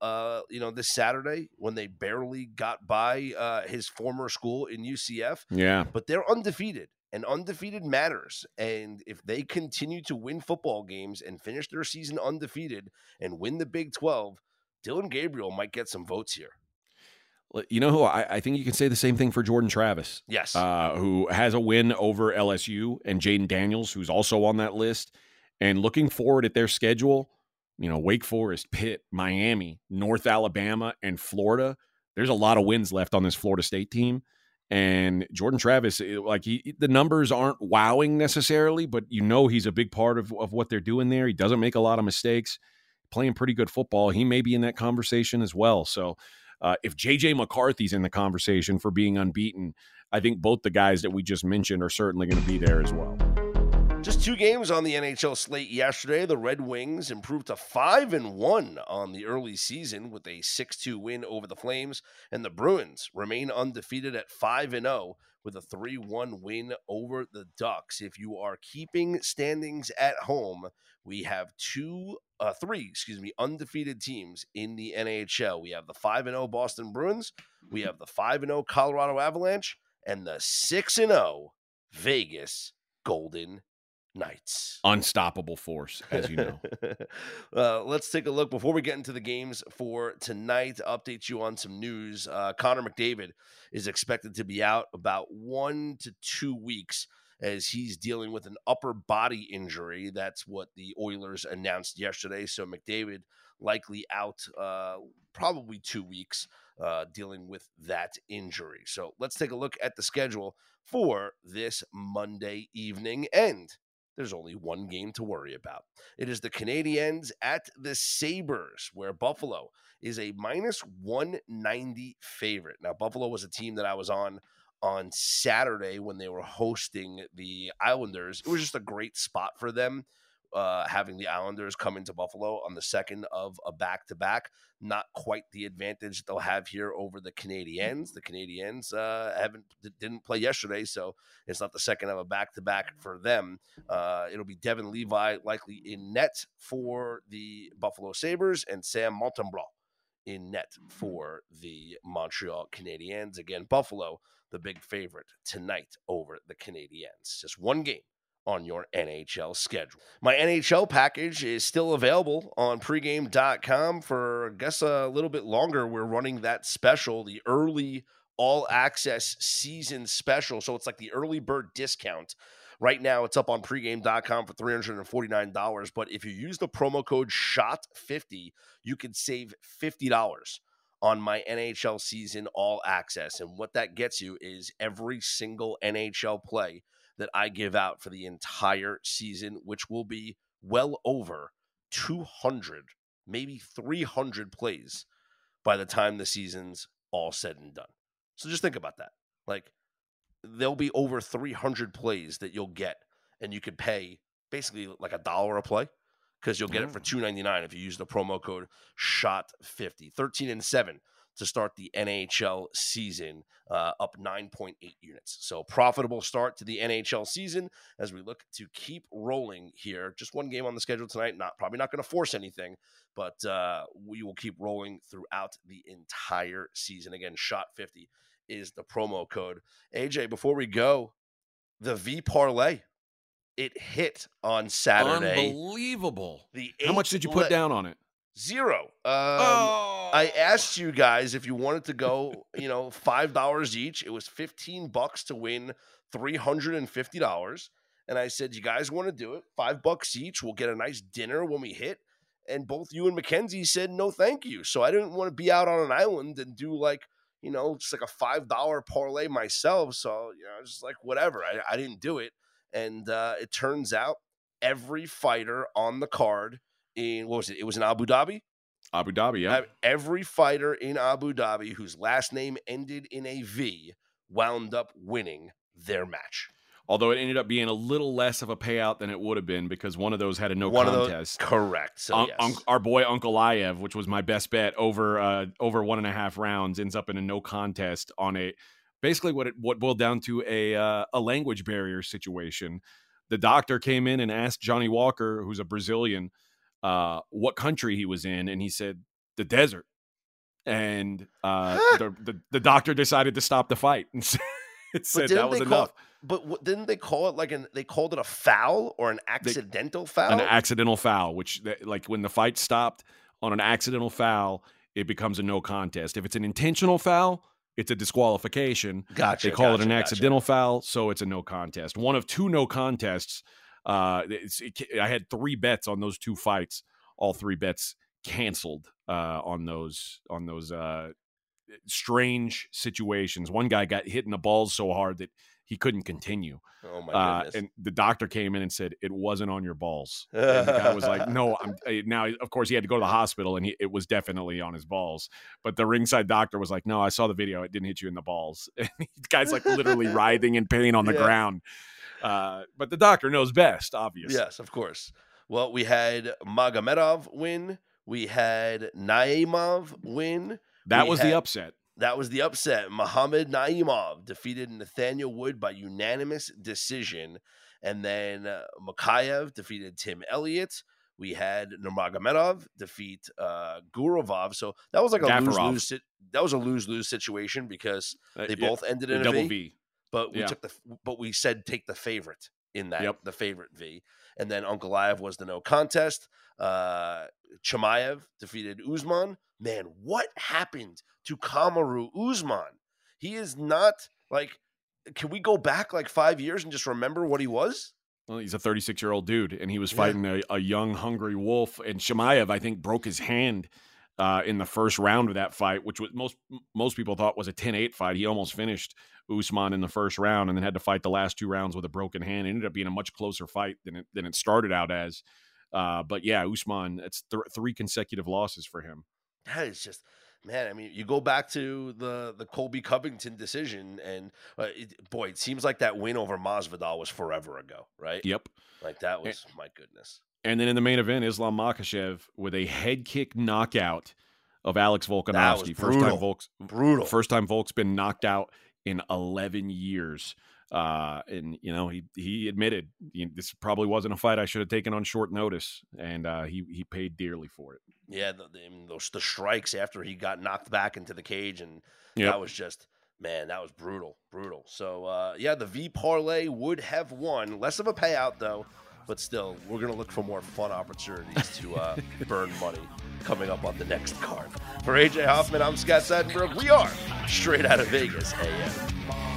Uh, you know, this Saturday when they barely got by uh, his former school in UCF. Yeah, but they're undefeated and undefeated matters. And if they continue to win football games and finish their season undefeated and win the Big 12, Dillon Gabriel might get some votes here. You know who I, I, think you can say the same thing for Jordan Travis. Yes. Uh, who has a win over LSU and Jayden Daniels, who's also on that list. And looking forward at their schedule, you know, Wake Forest, Pitt, Miami, North Alabama, and Florida. There's a lot of wins left on this Florida State team. And Jordan Travis, like he, the numbers aren't wowing necessarily, but you know he's a big part of, of what they're doing there. He doesn't make a lot of mistakes, playing pretty good football. He may be in that conversation as well. So uh, if JJ McCarthy's in the conversation for being unbeaten, I think both the guys that we just mentioned are certainly going to be there as well. Just two games on the NHL slate yesterday. The Red Wings improved to 5 and 1 on the early season with a 6-2 win over the Flames, and the Bruins remain undefeated at 5 and 0 with a 3-1 win over the Ducks. If you are keeping standings at home, we have two uh, three, excuse me, undefeated teams in the NHL. We have the 5 and 0 Boston Bruins, we have the 5 and 0 Colorado Avalanche, and the 6 and 0 Vegas Golden Knights. Unstoppable force, as you know. uh, let's take a look before we get into the games for tonight. Update you on some news. Uh, Connor McDavid is expected to be out about one to two weeks as he's dealing with an upper body injury. That's what the Oilers announced yesterday. So McDavid likely out uh, probably two weeks uh, dealing with that injury. So let's take a look at the schedule for this Monday evening. And there's only one game to worry about. It is the Canadiens at the Sabres, where Buffalo is a minus 190 favorite. Now, Buffalo was a team that I was on on Saturday when they were hosting the Islanders. It was just a great spot for them uh, having the Islanders come into Buffalo on the second of a back to back. Not quite the advantage they'll have here over the Canadiens. The Canadiens uh, haven't didn't play yesterday, so it's not the second of a back to back for them. Uh, it'll be Devon Levi likely in net for the Buffalo Sabres and Sam Montembeault in net for the Montreal Canadiens. Again, Buffalo, the big favorite tonight over the Canadiens. Just one game on your NHL schedule. My NHL package is still available on pregame.com for, I guess, a little bit longer. We're running that special, the early all access season special. So it's like the early bird discount. Right now, it's up on pregame.com for $349. But if you use the promo code SHOT50, you can save $50 on my NHL season all access. And what that gets you is every single NHL play that I give out for the entire season, which will be well over 200, maybe 300 plays by the time the season's all said and done. So just think about that. Like, there'll be over 300 plays that you'll get, and you could pay basically like a dollar a play because you'll get it for mm. 299 if you use the promo code SHOT50. 13 and 7 to start the NHL season, uh, up 9.8 units. So profitable start to the NHL season as we look to keep rolling here. Just one game on the schedule tonight. Not probably not going to force anything, but uh, we will keep rolling throughout the entire season. Again, shot 50 is the promo code. AJ, before we go, the V parlay. It hit on Saturday. Unbelievable. The How much did you put le- down on it? Zero. Um, oh. I asked you guys if you wanted to go, you know, five dollars each. It was fifteen bucks to win three hundred and fifty dollars. And I said, "You guys want to do it? Five bucks each. We'll get a nice dinner when we hit." And both you and Mackenzie said, "No, thank you." So I didn't want to be out on an island and do like, you know, just like a five dollar parlay myself. So you know, just like whatever. I, I didn't do it, and uh, it turns out every fighter on the card in what was it? It was in Abu Dhabi. Abu Dhabi, yeah. Every fighter in Abu Dhabi whose last name ended in a V wound up winning their match. Although it ended up being a little less of a payout than it would have been because one of those had a no one contest. Those, correct. So yes. our boy Ankalaev, which was my best bet over uh, over one and a half rounds, ends up in a no contest on a basically what it what boiled down to a uh, a language barrier situation. The doctor came in and asked Johnny Walker, who's a Brazilian, uh, what country he was in, and he said the desert. And uh, the, the, the doctor decided to stop the fight and said that was enough. It, but w- didn't they call it like an? They called it a foul or an accidental they, foul. An accidental foul, which like when the fight stopped on an accidental foul, it becomes a no contest. If it's an intentional foul, it's a disqualification. Gotcha. They call gotcha, it an gotcha. accidental foul, so it's a no contest. One of two no contests uh, it, I had three bets on those two fights. All three bets canceled uh, on those on those uh, strange situations. One guy got hit in the balls so hard that he couldn't continue. Oh my Uh, goodness. and the doctor came in and said it wasn't on your balls. And the guy was like, "No, I'm." uh, Now, of course, he had to go to the hospital, and he, it was definitely on his balls. But the ringside doctor was like, "No, I saw the video. It didn't hit you in the balls." And the guy's like literally writhing in pain on the Yeah. ground. Uh, but the doctor knows best, obviously. Yes, of course. Well, we had Magomedov win. We had Naimov win. That We was had- the upset. That was the upset. Muhammad Naimov defeated Nathaniel Wood by unanimous decision. And then uh, Mokaev defeated Tim Elliott. We had Nurmagomedov defeat uh, Guruvov. So that was like a lose lose. That was a lose lose situation because Uh, they yeah, both ended in a double V, V. But we Yeah. took the but we said take the favorite in that Yep. the favorite V. And then Ankalaev was the no contest. Uh, Chimaev defeated Usman. Man, what happened to Kamaru Usman? He is not like. Can we go back like five years and just remember what he was? Well, he's a 36 year old dude, and he was Yeah. fighting a, a young, hungry wolf. And Chimaev, I think, broke his hand uh, in the first round of that fight, which was most most people thought was a 10-8 fight. He almost finished Usman in the first round, and then had to fight the last two rounds with a broken hand. It ended up being a much closer fight than it than it started out as. Uh, but yeah, Usman, it's th- three consecutive losses for him. That is just man. I mean, you go back to the the Colby Covington decision, and uh, it, boy, it seems like that win over Masvidal was forever ago, right? Yep. Like that was my goodness. And then in the main event, Islam Makhachev with a head kick knockout of Alex Volkanovski. First time. Volk's Brutal. First time Volk's been knocked out in 11 years. Uh, and you know he he admitted you know, this probably wasn't a fight I should have taken on short notice, and uh, he he paid dearly for it. Yeah, the, the, those the strikes after he got knocked back into the cage, and Yep. that was just man, that was brutal, brutal. So uh, yeah, the V parlay would have won. Less of a payout though, but still, we're gonna look for more fun opportunities to uh, burn money coming up on the next card. For AJ Hoffman, I'm Scott Seidenberg. We are straight out of Vegas AM.